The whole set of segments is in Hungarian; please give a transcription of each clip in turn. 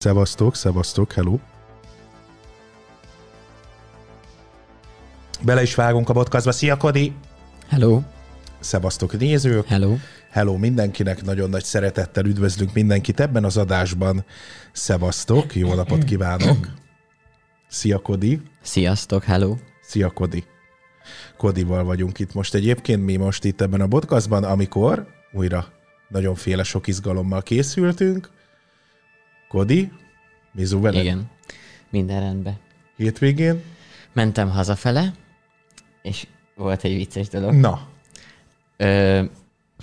Szevasztok, szevasztok, hello. Bele is vágunk a podcastba. Szia, Kodi! Hello. Szevasztok, nézők! Hello. Hello mindenkinek, nagyon nagy szeretettel üdvözlünk mindenkit ebben az adásban. Szevasztok, jó napot kívánok! Szia, Kodi! Sziasztok, hello. Szia, Kodi! Kodival vagyunk itt most egyébként, mi most itt ebben a podcastban, amikor újra nagyon sok izgalommal készültünk. Kodi, Mizu veled? Igen. Minden rendben. Hétvégén? Mentem hazafele, és volt egy vicces dolog. Na, Ö,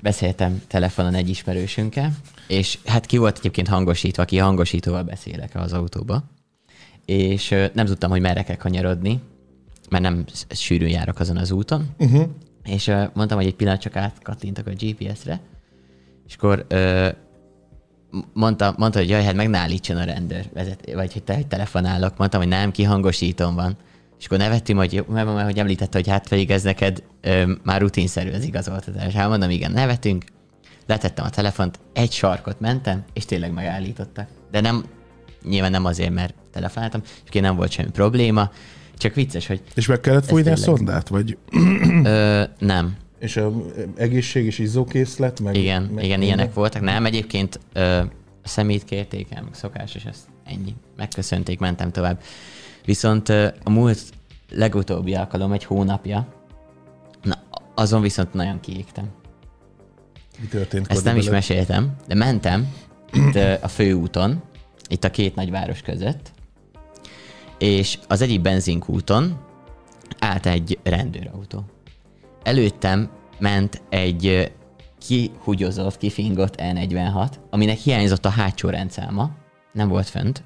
beszéltem telefonon egy ismerősünkkel, és hát ki volt egyébként hangosítva, ki hangosítóval beszélek az autóba, és ö, nem tudtam, hogy merre kell kanyarodni, mert nem sűrűn járok azon az úton, uh-huh. és ö, mondtam, hogy egy pillanat csak átkattintok a GPS-re, és akkor ö, mondta, mondta, hogy jaj, hát meg ne állítson a rendőr, vezet, vagy hogy, te, hogy telefonálok. Mondtam, hogy nem, kihangosítom van. És akkor nevettünk, hogy, mert, mert hogy említette, hogy hát pedig ez neked ö, már rutinszerű az igazoltatás. Hát mondom, igen, nevetünk. Letettem a telefont, egy sarkot mentem, és tényleg megállítottak. De nem, nyilván nem azért, mert telefonáltam, és nem volt semmi probléma. Csak vicces, hogy és meg kellett fújni a szondát? Vagy, ö, nem, és a egészség és izzókészlet? Meg, Igen, meg igen, ilyenek voltak. Nem, egyébként ö, a szemét kérték el, meg szokás, és ezt ennyi. Megköszönték, mentem tovább. Viszont ö, a múlt legutóbbi alkalom, egy hónapja, na, azon viszont nagyon kiégtem. Mi történt? Ezt nem is veled? meséltem, de mentem itt a főúton, itt a két nagyváros között, és az egyik benzinkúton állt egy rendőrautó. Előttem ment egy kihugyozott, kifingott E46, aminek hiányzott a hátsó rendszáma, nem volt fönt.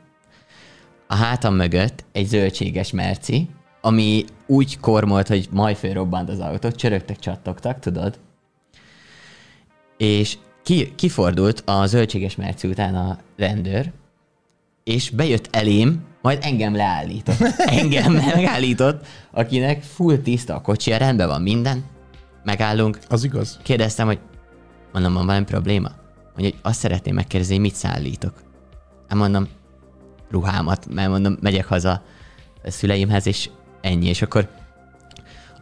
A hátam mögött egy zöldséges merci, ami úgy kormolt, hogy majd fölrobbant az autó, csörögtek, csattogtak, tudod? és ki, kifordult a zöldséges merci után a rendőr, és bejött elém, majd engem leállított. Engem megállított, akinek full tiszta a kocsia, rendben van minden, megállunk. Az igaz? Kérdeztem, hogy mondom, van valami probléma? Mondja, hogy azt szeretném megkérdezni, hogy mit szállítok. Hát mondom, ruhámat, mert mondom, megyek haza a szüleimhez, és ennyi. És akkor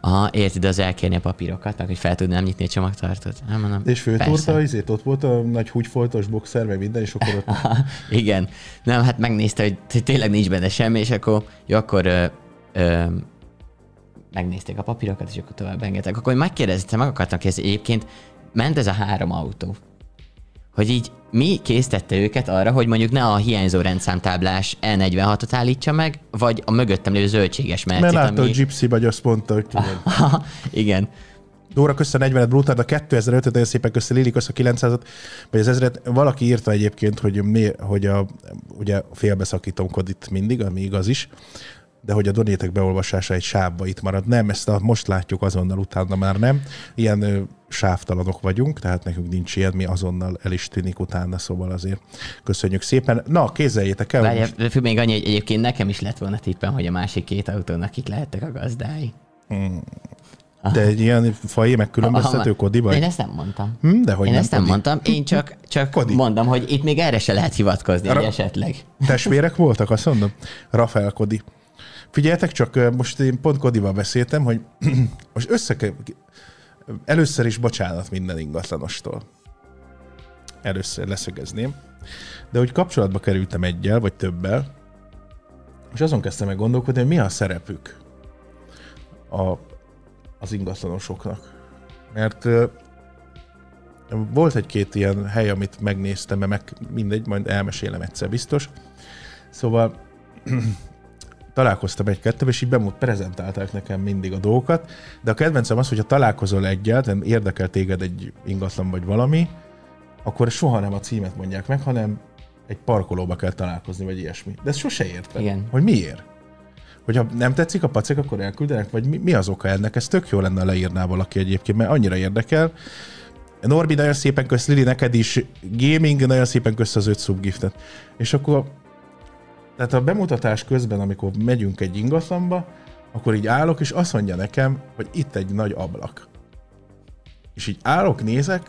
Aha, érted, az elkérni a papírokat, meg hogy fel tudnám nyitni a csomagtartót. Hát mondom, És persze. izét, ott volt a nagy húgyfoltos boxer, meg minden, és akkor ott... Aha, igen. Nem, hát megnézte, hogy, hogy tényleg nincs benne semmi, és akkor jó, akkor ö, ö, megnézték a papírokat, és akkor tovább engedtek. Akkor megkérdeztem, meg akartam kérdezni, egyébként ment ez a három autó, hogy így mi késztette őket arra, hogy mondjuk ne a hiányzó rendszámtáblás E46-ot állítsa meg, vagy a mögöttem lévő zöldséges Mert mercit, látta, ami... hogy Gypsy vagy, azt mondta, hogy igen. Dóra köszön 40 brutál, a 2005 nagyon szépen köszön Lili köszön 900 vagy az ezret. Valaki írta egyébként, hogy, mi, hogy a, ugye félbeszakítom kodit mindig, ami igaz is, de hogy a donétek beolvasása egy sávba itt marad. Nem, ezt a, most látjuk azonnal, utána már nem. Ilyen sávtalanok vagyunk, tehát nekünk nincs ilyen, mi azonnal el is tűnik utána, szóval azért köszönjük szépen. Na, kézzeljétek el. Várjál, most- még annyi, hogy egyébként nekem is lett volna tippem, hogy a másik két autónak kik lehettek a gazdái. De egy ilyen fajé megkülönböztető kodi Én vagy? ezt nem mondtam. Hm, de hogy Én nem, ezt nem Kodi? mondtam, én csak, csak Kodi. mondom, hogy itt még erre se lehet hivatkozni, hogy esetleg. Testvérek voltak, azt mondom? Rafael Kodi. Figyeljetek csak, most én pont Kodival beszéltem, hogy most össze először is bocsánat minden ingatlanostól. Először leszögezném. De hogy kapcsolatba kerültem egyel, vagy többel, és azon kezdtem meg gondolkodni, hogy mi a szerepük a, az ingatlanosoknak. Mert volt egy-két ilyen hely, amit megnéztem, mert meg mindegy, majd elmesélem egyszer biztos. Szóval találkoztam egy-kettővel, és így bemut, prezentálták nekem mindig a dolgokat, de a kedvencem az, hogyha találkozol egyel, tehát érdekel téged egy ingatlan vagy valami, akkor soha nem a címet mondják meg, hanem egy parkolóba kell találkozni, vagy ilyesmi. De ezt sose értem. Igen. Hogy miért? Hogyha nem tetszik a pacek, akkor elküldenek, vagy mi, mi az oka ennek? Ez tök jó lenne, leírná valaki egyébként, mert annyira érdekel. Norbi, nagyon szépen kösz, Lili, neked is gaming, nagyon szépen kösz az öt subgiftet. És akkor, tehát a bemutatás közben, amikor megyünk egy ingatlanba, akkor így állok, és azt mondja nekem, hogy itt egy nagy ablak. És így állok, nézek,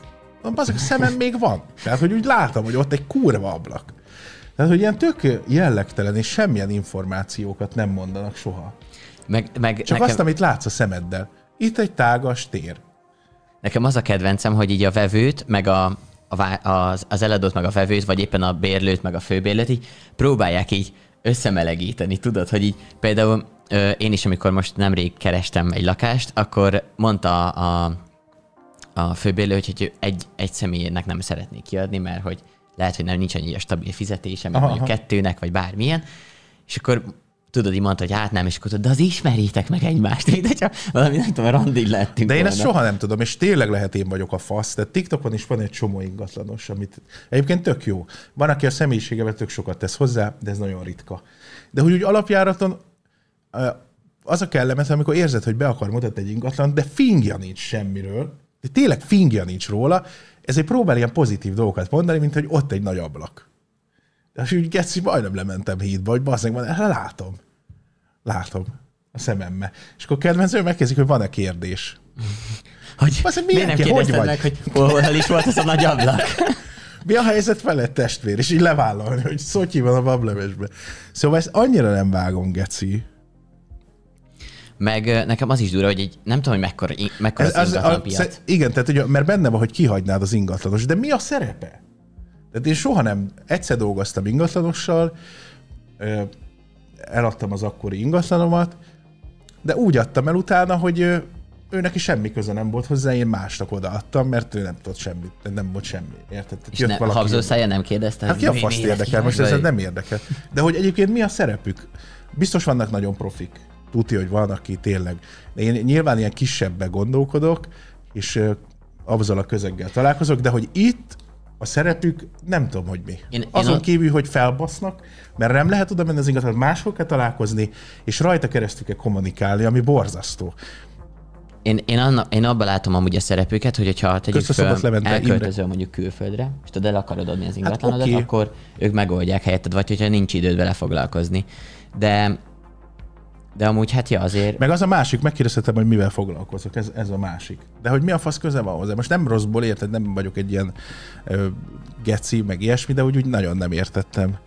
azok a szemem még van. Tehát, hogy úgy látom, hogy ott egy kurva ablak. Tehát, hogy ilyen tök jellegtelen és semmilyen információkat nem mondanak soha. Meg, meg Csak nekem... azt, amit látsz a szemeddel. Itt egy tágas tér. Nekem az a kedvencem, hogy így a vevőt, meg a, a, az, az eladót, meg a vevőt, vagy éppen a bérlőt, meg a főbérlőt így próbálják így összemelegíteni, tudod, hogy így például ö, én is, amikor most nemrég kerestem egy lakást, akkor mondta a, a főbérlő, hogy egy, egy személynek nem szeretnék kiadni, mert hogy lehet, hogy nem nincs annyi stabil fizetése, mert mondjuk kettőnek, vagy bármilyen, és akkor tudod, így mondta, hogy hát nem, és akkor tudod, de az ismerjétek meg egymást, mint hogyha valami, nem tudom, randi lettünk De én volna. ezt soha nem tudom, és tényleg lehet én vagyok a fasz. Tehát TikTokon is van egy csomó ingatlanos, amit egyébként tök jó. Van, aki a személyiségevel tök sokat tesz hozzá, de ez nagyon ritka. De hogy úgy alapjáraton az a kellemet, amikor érzed, hogy be akar mutatni egy ingatlan, de fingja nincs semmiről, de tényleg fingja nincs róla, ezért próbál ilyen pozitív dolgokat mondani, mint hogy ott egy nagy ablak. És úgy geci, majdnem lementem hídba, hogy bazdmeg van, hát látom. Látom a szememme. És akkor kedvencő megkezdik, hogy van-e kérdés. Hogy Bazdmeg, miért nem kérdezted hogy meg, hogy hol is volt ez a nagy ablak? Mi a helyzet felett testvér? És így levállalni, hogy szotyi van a bablevesbe. Szóval ezt annyira nem vágom, geci. Meg nekem az is durva, hogy egy, nem tudom, hogy mekkora, mekkora ez, az, az, az Igen, tehát ugye, mert benne van, hogy kihagynád az ingatlanos, de mi a szerepe? Tehát én soha nem, egyszer dolgoztam ingatlanossal, eladtam az akkori ingatlanomat, de úgy adtam el utána, hogy ő neki semmi köze nem volt hozzá, én másnak odaadtam, mert ő nem tudott semmit, nem volt semmi. Érted? És ne, Habzó szája nem kérdezte? Hát ki a faszt érdekel? Most ez nem érdekel. De hogy egyébként mi a szerepük? Biztos vannak nagyon profik. Tudja, hogy van, aki tényleg. De én nyilván ilyen kisebbbe gondolkodok, és azzal a közeggel találkozok, de hogy itt a szerepük nem tudom, hogy mi. Én, Azon én kívül, hogy felbasznak, mert nem lehet oda menni az ingatlan, máshol kell találkozni, és rajta keresztül kell kommunikálni, ami borzasztó. Én, én, anna, én abban látom amúgy a szerepüket, hogy ha tegyük föl, elköltözöl mondjuk külföldre, és tudod, el akarod adni az hát ingatlanodat, hát okay. akkor ők megoldják helyetted, vagy hogyha nincs időd vele foglalkozni. De de amúgy hát ja, azért... Meg az a másik, megkérdezhetem, hogy mivel foglalkozok, ez, ez a másik. De hogy mi a fasz köze van hozzá? Most nem rosszból érted, nem vagyok egy ilyen ö, geci, meg ilyesmi, de úgy, úgy nagyon nem értettem,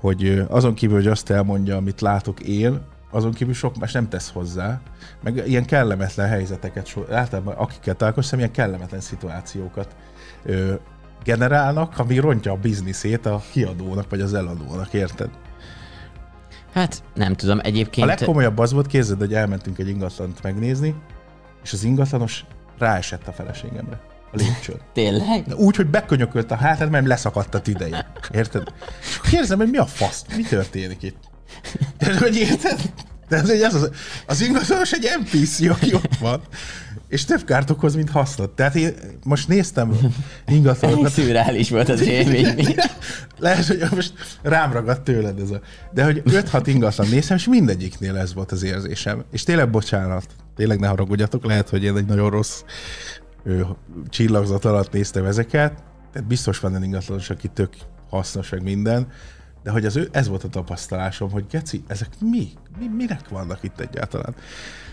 hogy azon kívül, hogy azt elmondja, amit látok én, azon kívül sok más nem tesz hozzá, meg ilyen kellemetlen helyzeteket, so, általában akikkel találkoztam, ilyen kellemetlen szituációkat ö, generálnak, ami rontja a bizniszét a kiadónak, vagy az eladónak, érted? Hát nem tudom, egyébként... A legkomolyabb az volt, képzeld, hogy elmentünk egy ingatlant megnézni, és az ingatlanos ráesett a feleségemre. A lépcsőn. Tényleg? Úgy, hogy bekönyökölt a hátát, mert leszakadt a ideje. Érted? Kérdezem, hogy mi a fasz? Mi történik itt? De hogy érted? De ez, ez az, az ingatlanos egy NPC, aki ott van, és több kárt okoz, mint hasznot. Tehát én most néztem ingatlanokat. Szürreális volt az élmény. Lehet, hogy most rám ragadt tőled ez a... De hogy 5-6 ingatlan néztem, és mindegyiknél ez volt az érzésem. És tényleg bocsánat, tényleg ne haragudjatok, lehet, hogy én egy nagyon rossz ő, csillagzat alatt néztem ezeket, tehát biztos van egy ingatlanos, aki tök hasznos, meg minden, de hogy az ő, ez volt a tapasztalásom, hogy geci, ezek mi? mi minek vannak itt egyáltalán?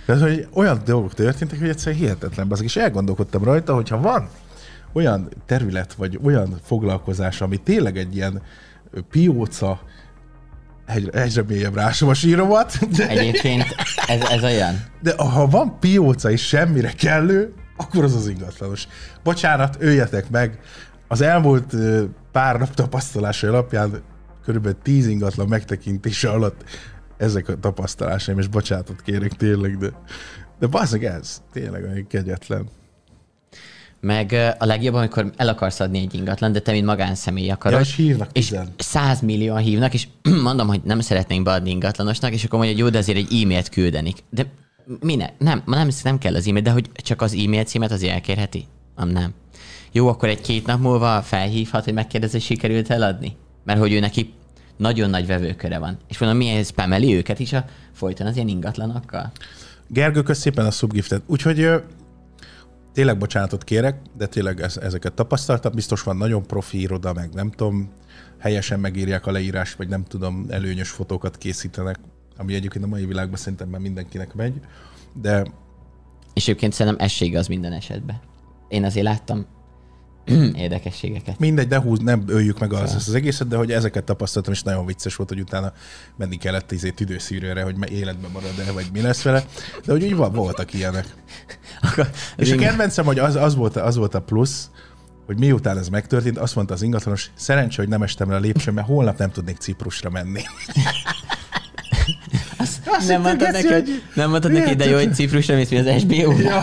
Tehát, hogy olyan dolgok történtek, hogy egyszerűen hihetetlen. Azok is elgondolkodtam rajta, hogyha van olyan terület, vagy olyan foglalkozás, ami tényleg egy ilyen pióca, egyre, egyre mélyebb rásom a síromat. De... Egyébként ez, ez olyan. De ha van pióca és semmire kellő, akkor az az ingatlanos. Bocsánat, öljetek meg. Az elmúlt pár nap tapasztalása alapján körülbelül tíz ingatlan megtekintése alatt ezek a tapasztalásaim, és bocsánatot kérek tényleg, de, de bazdmeg ez, tényleg olyan kegyetlen. Meg a legjobb, amikor el akarsz adni egy ingatlan, de te, mint magánszemély akarod. Ja, és hívnak És száz millióan hívnak, és mondom, hogy nem szeretnénk beadni ingatlanosnak, és akkor mondja, hogy jó, de azért egy e-mailt küldenik. De minek? Nem, nem, nem kell az e-mail, de hogy csak az e-mail címet azért elkérheti? Nem, nem. Jó, akkor egy két nap múlva felhívhat, hogy megkérdezi, sikerült eladni? Mert hogy ő neki nagyon nagy vevőköre van. És mondom, milyen spameli őket is a folyton az ilyen ingatlanokkal. Gergő, kösz szépen a subgiftet. Úgyhogy tényleg bocsánatot kérek, de tényleg ez, ezeket tapasztaltam. Biztos van nagyon profi iroda, meg nem tudom, helyesen megírják a leírást, vagy nem tudom, előnyös fotókat készítenek, ami egyébként a mai világban szerintem már mindenkinek megy, de... És egyébként szerintem ez az minden esetben. Én azért láttam érdekességeket. Mindegy, de húz, nem öljük meg az, az egészet, de hogy ezeket tapasztaltam, és nagyon vicces volt, hogy utána menni kellett izé tüdőszűrőre, hogy életben marad-e, vagy mi lesz vele. De hogy úgy van, voltak ilyenek. Akkor És a kedvencem, hogy az, az, volt, az volt a plusz, hogy miután ez megtörtént, azt mondta az ingatlanos, szerencsé, hogy nem estem le a lépcsőn, mert holnap nem tudnék Ciprusra menni. nem mondtad neki, hogy, nem mondtad neki, de jó, hogy Ciprusra mész, mi az SBO. Ja.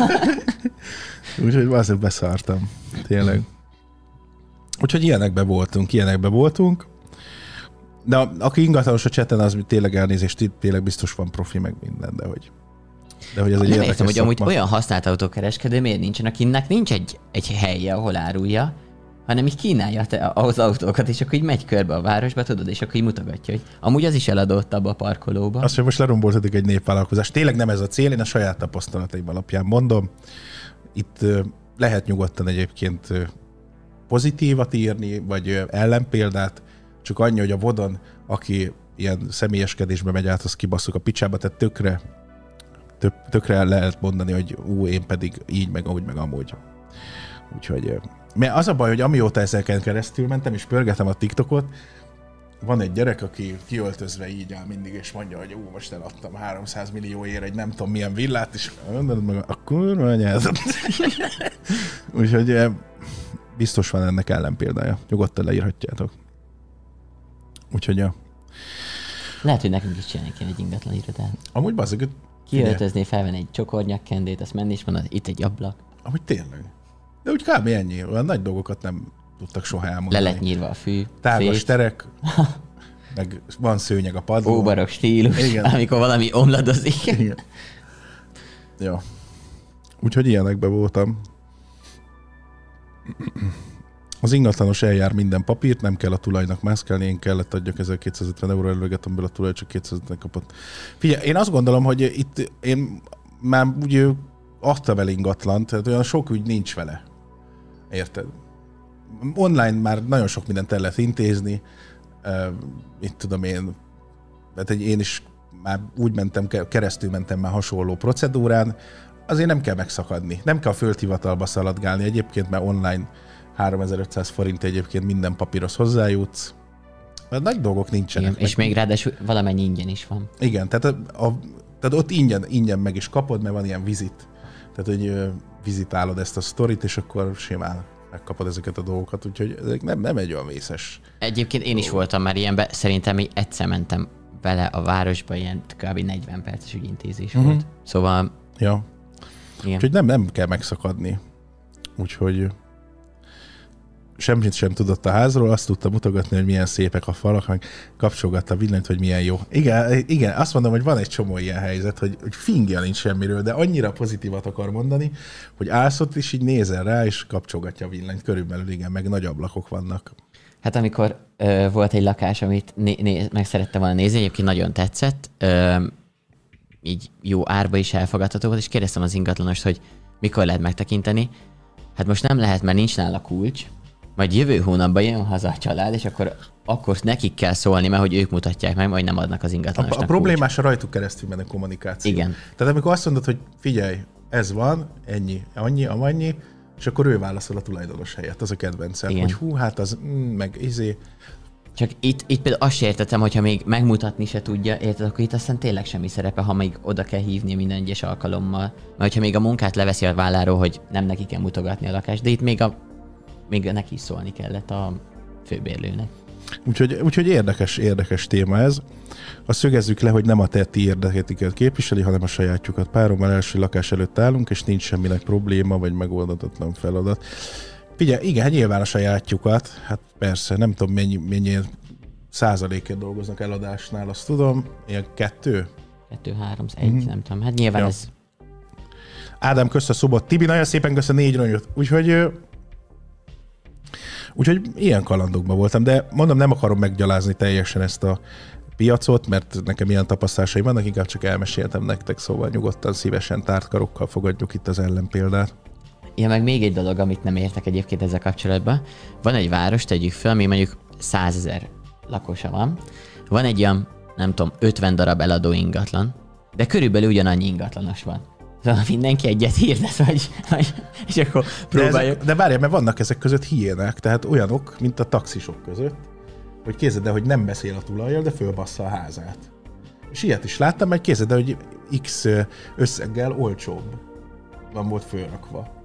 Úgyhogy azért beszartam. Tényleg. Úgyhogy ilyenekbe voltunk, ilyenekbe voltunk. De aki ingatlanos a cseten, az tényleg elnézést, itt tényleg biztos van profi, meg minden, de hogy, de hogy ez egy Nem értem, hogy amúgy olyan használt autókereskedő miért nincsen, akinek nincs egy, egy helye, ahol árulja, hanem így kínálja te az autókat, és akkor így megy körbe a városba, tudod, és akkor így mutogatja, hogy amúgy az is eladott abba a parkolóba. Azt, hogy most leromboltatik egy népvállalkozás. Tényleg nem ez a cél, én a saját tapasztalataim alapján mondom. Itt lehet nyugodtan egyébként pozitívat írni, vagy ellenpéldát, csak annyi, hogy a vodon, aki ilyen személyeskedésbe megy át, az kibasszuk a picsába, tehát tökre, tök, tökre lehet mondani, hogy ú, én pedig így, meg úgy, meg amúgy. Úgyhogy, mert az a baj, hogy amióta ezeken keresztül mentem, és pörgetem a TikTokot, van egy gyerek, aki kiöltözve így áll mindig, és mondja, hogy ú, most eladtam 300 millióért egy nem tudom milyen villát, és mondod meg, a kurva anyád. Úgyhogy biztos van ennek ellenpéldája. Nyugodtan leírhatjátok. Úgyhogy ja. Lehet, hogy nekünk is csinálni kéne egy ingatlan irodát. Amúgy bazzeg, Kiöltözni, felvenni egy csokornyakkendét, azt menni is mondani, itt egy ablak, amúgy tényleg. De úgy kb. ennyi. Olyan nagy dolgokat nem tudtak soha elmondani. le lett nyírva a fű, Tágas fét, terek, meg van szőnyeg a padlón. óbarok stílus, Igen. Igen. amikor valami omladozik. Igen. Ja. Úgyhogy ilyenekben voltam. Az ingatlanos eljár minden papírt, nem kell a tulajnak mászkálni, én kellett adjak 1250 euró előleget, amiből a tulaj csak 250 kapott. Figyelj, én azt gondolom, hogy itt én már úgy adtam el ingatlant, tehát olyan sok ügy nincs vele. Érted? Online már nagyon sok mindent el lehet intézni, itt tudom én, tehát egy, én is már úgy mentem, ke- keresztül mentem már hasonló procedúrán, azért nem kell megszakadni. Nem kell a földhivatalba szaladgálni egyébként, mert online 3500 forint egyébként minden papírhoz hozzájutsz. Mert nagy dolgok nincsenek. Igen, és még ráadásul valamennyi ingyen is van. Igen, tehát, a, a, tehát ott ingyen, ingyen meg is kapod, mert van ilyen vizit. Tehát, hogy vizitálod ezt a sztorit, és akkor simán megkapod ezeket a dolgokat, úgyhogy ezek nem, nem egy olyan vészes. Egyébként én is voltam már ilyenbe, szerintem így egyszer mentem bele a városba, ilyen kb. 40 perces ügyintézés uh-huh. volt. Szóval, Ja. Igen. Úgyhogy nem, nem kell megszakadni. Úgyhogy semmit sem tudott a házról, azt tudta mutogatni, hogy milyen szépek a falak, meg kapcsolgatta a villanyt, hogy milyen jó. Igen, igen, azt mondom, hogy van egy csomó ilyen helyzet, hogy, hogy fingja nincs semmiről, de annyira pozitívat akar mondani, hogy állsz ott, és így nézel rá, és kapcsolgatja a villanyt. Körülbelül igen, meg nagy ablakok vannak. Hát amikor ö, volt egy lakás, amit né- né- meg szerettem volna nézni, egyébként nagyon tetszett, ö, így jó árba is elfogadható volt, és kérdeztem az ingatlanost, hogy mikor lehet megtekinteni. Hát most nem lehet, mert nincs nála kulcs, majd jövő hónapban jön haza a család, és akkor, akkor nekik kell szólni, mert hogy ők mutatják meg, majd nem adnak az A, ingatlanosnak a problémás a rajtuk keresztül menő kommunikáció. Igen. Tehát amikor azt mondod, hogy figyelj, ez van, ennyi, annyi, amannyi, és akkor ő válaszol a tulajdonos helyett, az a kedvencem, Igen. hogy hú, hát az, mm, meg izé, Csak itt, itt például azt se értettem, hogyha még megmutatni se tudja, érted, akkor itt aztán tényleg semmi szerepe, ha még oda kell hívni minden egyes alkalommal. Mert hogyha még a munkát leveszi a válláról, hogy nem neki kell mutogatni a lakást, de itt még, a, még neki is szólni kellett a főbérlőnek. Úgyhogy, úgyhogy érdekes, érdekes téma ez. Azt szögezzük le, hogy nem a tetti érdeketiket képviseli, hanem a sajátjukat. Párommal első lakás előtt állunk, és nincs semminek probléma, vagy megoldatlan feladat. Figyelj, igen, hát nyilván a sajátjukat, hát persze, nem tudom mennyi, mennyi százalékért dolgoznak eladásnál, azt tudom, ilyen kettő. Kettő, három, egy, mm-hmm. nem tudom. Hát nyilván Ja. ez Ádám közt a szobot, Tibi nagyon szépen közt a négy ronyot. Úgyhogy Úgyhogy ilyen kalandokban voltam, de mondom, nem akarom meggyalázni teljesen ezt a piacot, mert nekem ilyen tapasztalásaim vannak, inkább csak elmeséltem nektek, szóval nyugodtan, szívesen tárt karokkal fogadjuk itt az ellenpéldát. Ja, meg még egy dolog, amit nem értek egyébként ezzel kapcsolatban. Van egy város, tegyük fel, ami mondjuk 100 ezer lakosa van. Van egy olyan, nem tudom, 50 darab eladó ingatlan, de körülbelül ugyanannyi ingatlanos van. Szóval mindenki egyet hirdet, vagy, vagy és akkor De, próbáljuk. ezek, de várjál, mert vannak ezek között hiének, tehát olyanok, mint a taxisok között, hogy kézed hogy nem beszél a tulajjal, de fölbassza a házát. És ilyet is láttam, mert kézed hogy X összeggel olcsóbb van volt fölrakva.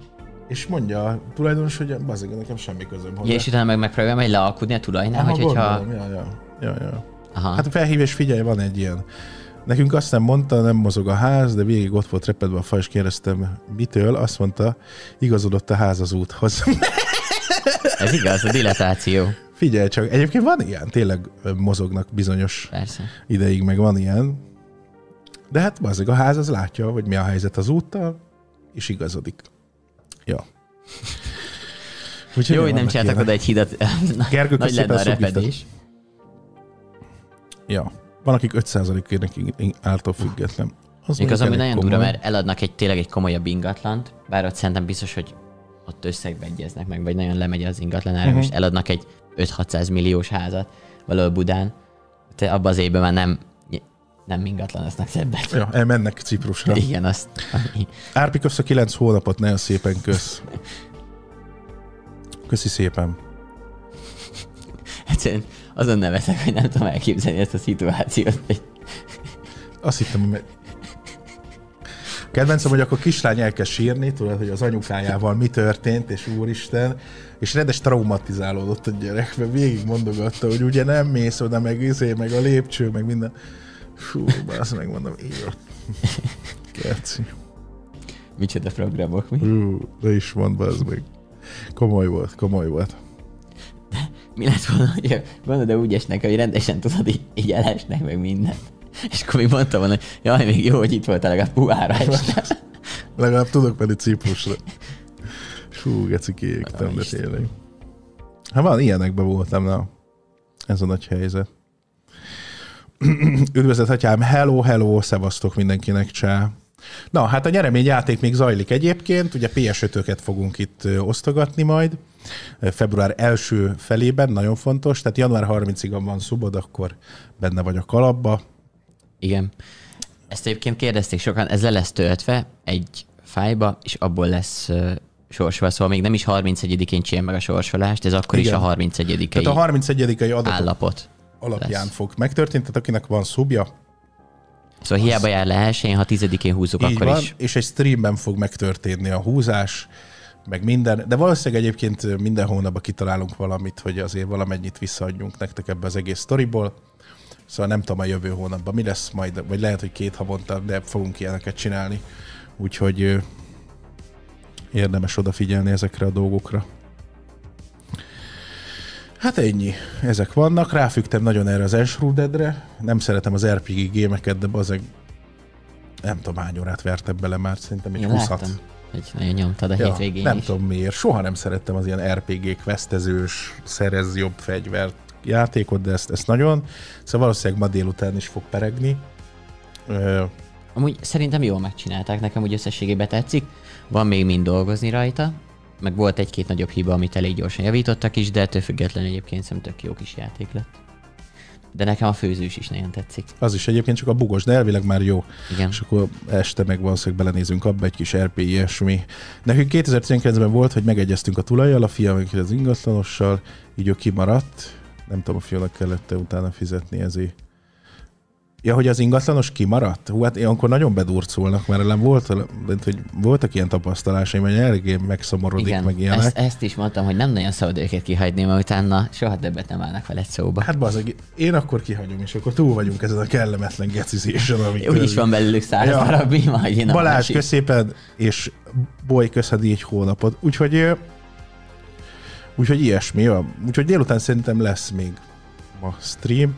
És mondja a tulajdonos, hogy bazeg, nekem semmi közöm hozzá. Ja, és utána meg megpróbálja majd lealkudni a tulajnál, Aha, hogy hogyha... ja, ja, ja, ja. Aha. Hát felhív és figyelj, van egy ilyen. Nekünk azt nem mondta, nem mozog a ház, de végig ott volt repedve a fa, és kérdeztem, mitől. Azt mondta, igazodott a ház az úthoz. Ez igaz, a dilatáció. Figyelj csak, egyébként van ilyen, tényleg mozognak bizonyos Persze. ideig, meg van ilyen. De hát azért a ház az látja, hogy mi a helyzet az úttal, és igazodik. Ja. Úgyhogy Jó, hogy nem csináltak oda egy hidat. Gergő, Nagy lenne a repedés. Ja. Van, akik 5%-ének által független. Az, Még az, ami nagyon komoly. mert eladnak egy tényleg egy komolyabb ingatlant, bár ott szerintem biztos, hogy ott összegbe egyeznek meg, vagy nagyon lemegy az ingatlan ára, Mhm. most eladnak egy 5-600 milliós házat valahol Budán, te abban az évben már nem, nem ingatlanoznak többet. Ja, elmennek Ciprusra. Igen, azt. Árpi, kösz a 9 hónapot, nagyon szépen kösz. Köszi szépen. Egyszerűen azon nevezek, hogy nem tudom elképzelni ezt a szituációt. hogy Azt hittem, hogy... Kedvencem, hogy akkor kislány elkezd sírni, tudod, hogy az anyukájával mi történt, és úristen, és rendes traumatizálódott a gyerek, mert végig mondogatta, hogy ugye nem mész oda, meg izé, meg a lépcső, meg minden. Fú, azt megmondom, így ott. Keci. Micsoda programok, mi? Hú, de is mond, bazd meg. Komoly volt, komoly volt. Mi lett volna, hogy gondolod, de úgy esnek, hogy rendesen tudod, így, így elesnek meg mindent. És akkor még mondtam volna, hogy jaj, még jó, hogy itt voltál, legalább puhára esne. Legalább tudok menni Ciprusra. Fú, geci kiégtem, de tényleg. Hát van, ilyenekben voltam, na. Ez a nagy helyzet. Üdvözlet, atyám! Hello, hello, szevasztok mindenkinek, csá! Na, hát a nyereményjáték még zajlik egyébként, ugye PS5-öket fogunk itt osztogatni majd, február első felében, nagyon fontos, tehát január 30-ig van szubod, akkor benne vagy a kalapba. Igen. Ezt egyébként kérdezték sokan, ez le lesz töltve egy fájba, és abból lesz sorsolva, szóval még nem is 31-én csinálja meg a sorsolást, ez akkor Igen. is a 31 Tehát a 31. adatok állapot. Alapján lesz. fog megtörténni, tehát akinek van szubja, Szóval hiába jár le ha 10-én húzzuk, Így akkor van, is. és egy streamben fog megtörténni a húzás, meg minden, de valószínűleg egyébként minden hónapban kitalálunk valamit, hogy azért valamennyit visszaadjunk nektek ebbe az egész sztoriból. Szóval nem tudom a jövő hónapban mi lesz majd, vagy lehet, hogy két havonta, de fogunk ilyeneket csinálni. Úgyhogy érdemes odafigyelni ezekre a dolgokra. Hát ennyi. Ezek vannak. Ráfügtem nagyon erre az Enshroudedre. Nem szeretem az RPG gémeket, de bazeg nem tudom hány órát vertem bele már, szerintem egy Én 20 láttam, hogy nagyon nyomtad a hétvégén Nem is. tudom miért. Soha nem szerettem az ilyen RPG questezős, szerez jobb fegyvert játékot, de ezt, ezt nagyon. Szóval valószínűleg ma délután is fog peregni. Ö, Amúgy szerintem jól megcsinálták, nekem úgy összességében tetszik. Van még mind dolgozni rajta, meg volt egy-két nagyobb hiba, amit elég gyorsan javítottak is, de ettől függetlenül egyébként szerintem tök jó kis játék lett. De nekem a főzős is nagyon tetszik. az is egyébként csak a bugos, de elvileg már jó. Igen. És akkor este meg valószínűleg belenézünk abba egy kis RP ilyesmi. Nekünk 2019-ben volt, hogy megegyeztünk a tulajjal, a fiam az ingatlanossal, így ő kimaradt. Nem tudom, a fiúnak kellett utána fizetni ezért. Ja, hogy az ingatlanos kimaradt? Hú, hát ilyenkor nagyon bedurcolnak, mert ellen volt, hogy voltak ilyen tapasztalásaim, hogy eléggé megszomorodik, Igen, meg ilyenek. ezt, ezt, is mondtam, hogy nem nagyon szabad őket kihagyni, mert utána soha többet nem állnak veled szóba. Hát bazeg, én akkor kihagyom, és akkor túl vagyunk ezen a kellemetlen gecizésen, ami Úgy is van belőlük száz Ja. darab, mi majd én a Balázs, köszépen, és Boly, köszedi egy hónapot. Úgyhogy, úgyhogy ilyesmi. Ja. Úgyhogy délután szerintem lesz még ma stream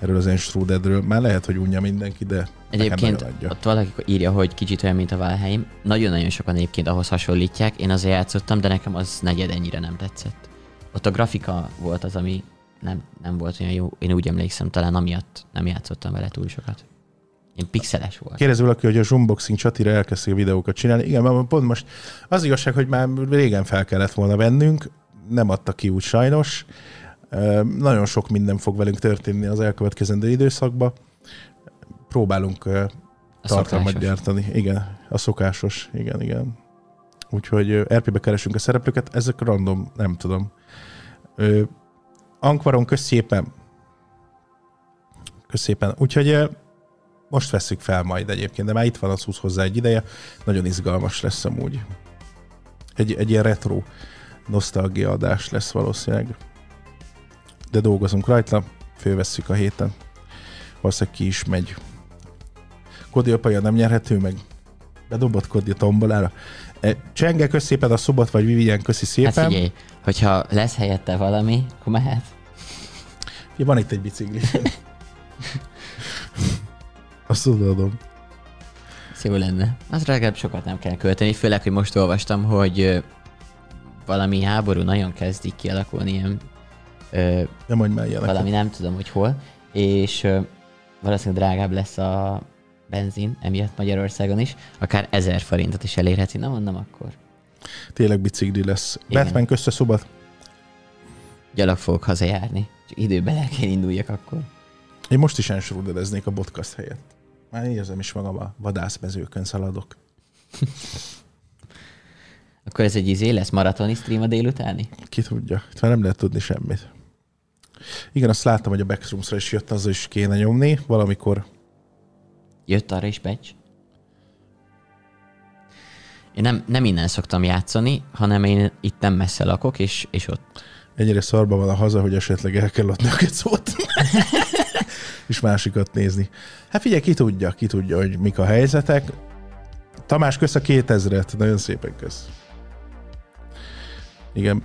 erről az Enstrudedről. Már lehet, hogy unja mindenki, de Egyébként ott valaki írja, hogy kicsit olyan, mint a Valheim. Nagyon-nagyon sokan egyébként ahhoz hasonlítják. Én azért játszottam, de nekem az negyed ennyire nem tetszett. Ott a grafika volt az, ami nem, nem volt olyan jó. Én úgy emlékszem, talán amiatt nem játszottam vele túl sokat. Én pixeles volt. Kérdez valaki, hogy a Zoomboxing csatira elkezdték a videókat csinálni. Igen, mert pont most az igazság, hogy már régen fel kellett volna vennünk, nem adta ki úgy sajnos. Nagyon sok minden fog velünk történni az elkövetkezendő időszakban. Próbálunk A tartalmat szokásos. gyártani. Igen, a szokásos. Igen, igen. Úgyhogy RP-be keresünk a szereplőket, ezek random, nem tudom. Ankvaron, kösz szépen. Kösz szépen. Úgyhogy most veszük fel majd egyébként, de már itt van az 20 hozzá egy ideje. Nagyon izgalmas lesz amúgy. Egy, egy ilyen retro nosztalgia adás lesz valószínűleg. De dolgozunk rajta, fölvesszük a héten. Valószínűleg ki is megy. Kodi apaja nem nyerhető meg. Bedobott Kodi a tombolára. E, Csenge, kösz szépen a szobot, vagy Vivien, köszi szépen. Hát figyelj, hogyha lesz helyette valami, akkor mehet. Ja, van itt egy bicikli. Azt odaadom. Ez jó lenne. Az legalább sokat nem kell költeni, főleg, hogy most olvastam, hogy valami háború nagyon kezdik kialakulni, ilyen, Nem mondj már ilyeneket. valami nem tudom, hogy hol, és valószínűleg drágább lesz a benzin, emiatt Magyarországon is, akár 1000 forintot is elérheti. Na mondom, akkor Tényleg bicikli lesz. Igen. Batman, a szobat. gyalog fogok hazajárni. Csak időben el kell induljak akkor. Én most is ensorúdereznék a podcast helyett. Már érzem is magam a vadászmezőkön szaladok. Akkor ez egy izé lesz maratoni stream a délutáni? Ki tudja. Itt már nem lehet tudni semmit. Igen, azt láttam, hogy a Backsroomsra is jött, azzal is kéne nyomni. Valamikor Jött arra is patch? Én nem, nem innen szoktam játszani, hanem én itt nem messze lakok, és, és ott. ennyire szarba van a haza, hogy esetleg el kell adni a szót. és másikat nézni. Hát figyelj, ki tudja, ki tudja, hogy mik a helyzetek. Tamás, kösz a 2000-et. Nagyon szépen kösz. Igen,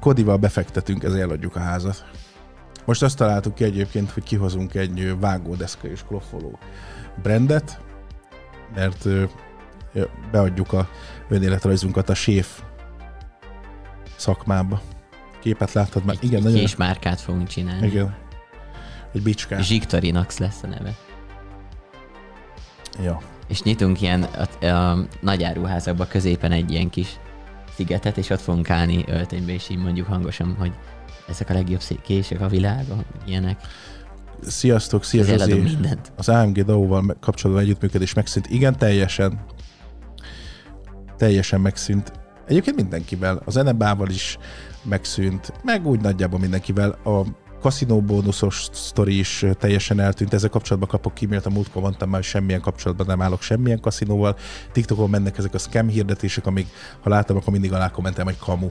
Kodival befektetünk, ezért eladjuk a házat. Most azt találtuk ki egyébként, hogy kihozunk egy vágódeszka és kloffoló brandet, mert beadjuk a önéletrajzunkat a séf szakmába. Képet láttad már? Egy, Igen, egy nagyon. kés márkát fogunk csinálni. Igen. Egy bicskát. Zsiktorinax lesz a neve. Ja. És nyitunk ilyen a, a nagy áruházakba középen egy ilyen kis szigetet, és ott fogunk állni öltönybe, és így mondjuk hangosan, hogy ezek a legjobb kések a világon, ilyenek. Sziasztok, szia mindent. Az AMG DAO-val kapcsolatban együttműködés megszűnt. Igen, teljesen. Teljesen megszűnt. Egyébként mindenkivel. Az Enebával is megszűnt, meg úgy nagyjából mindenkivel. A kaszinó bónuszos sztori is teljesen eltűnt. Ezzel kapcsolatban kapok ki-mailt, a múltkor mondtam már, hogy semmilyen kapcsolatban nem állok semmilyen kaszinóval. TikTokon mennek ezek a scam hirdetések, amíg ha látom, akkor mindig alá kommentem, hogy kamu.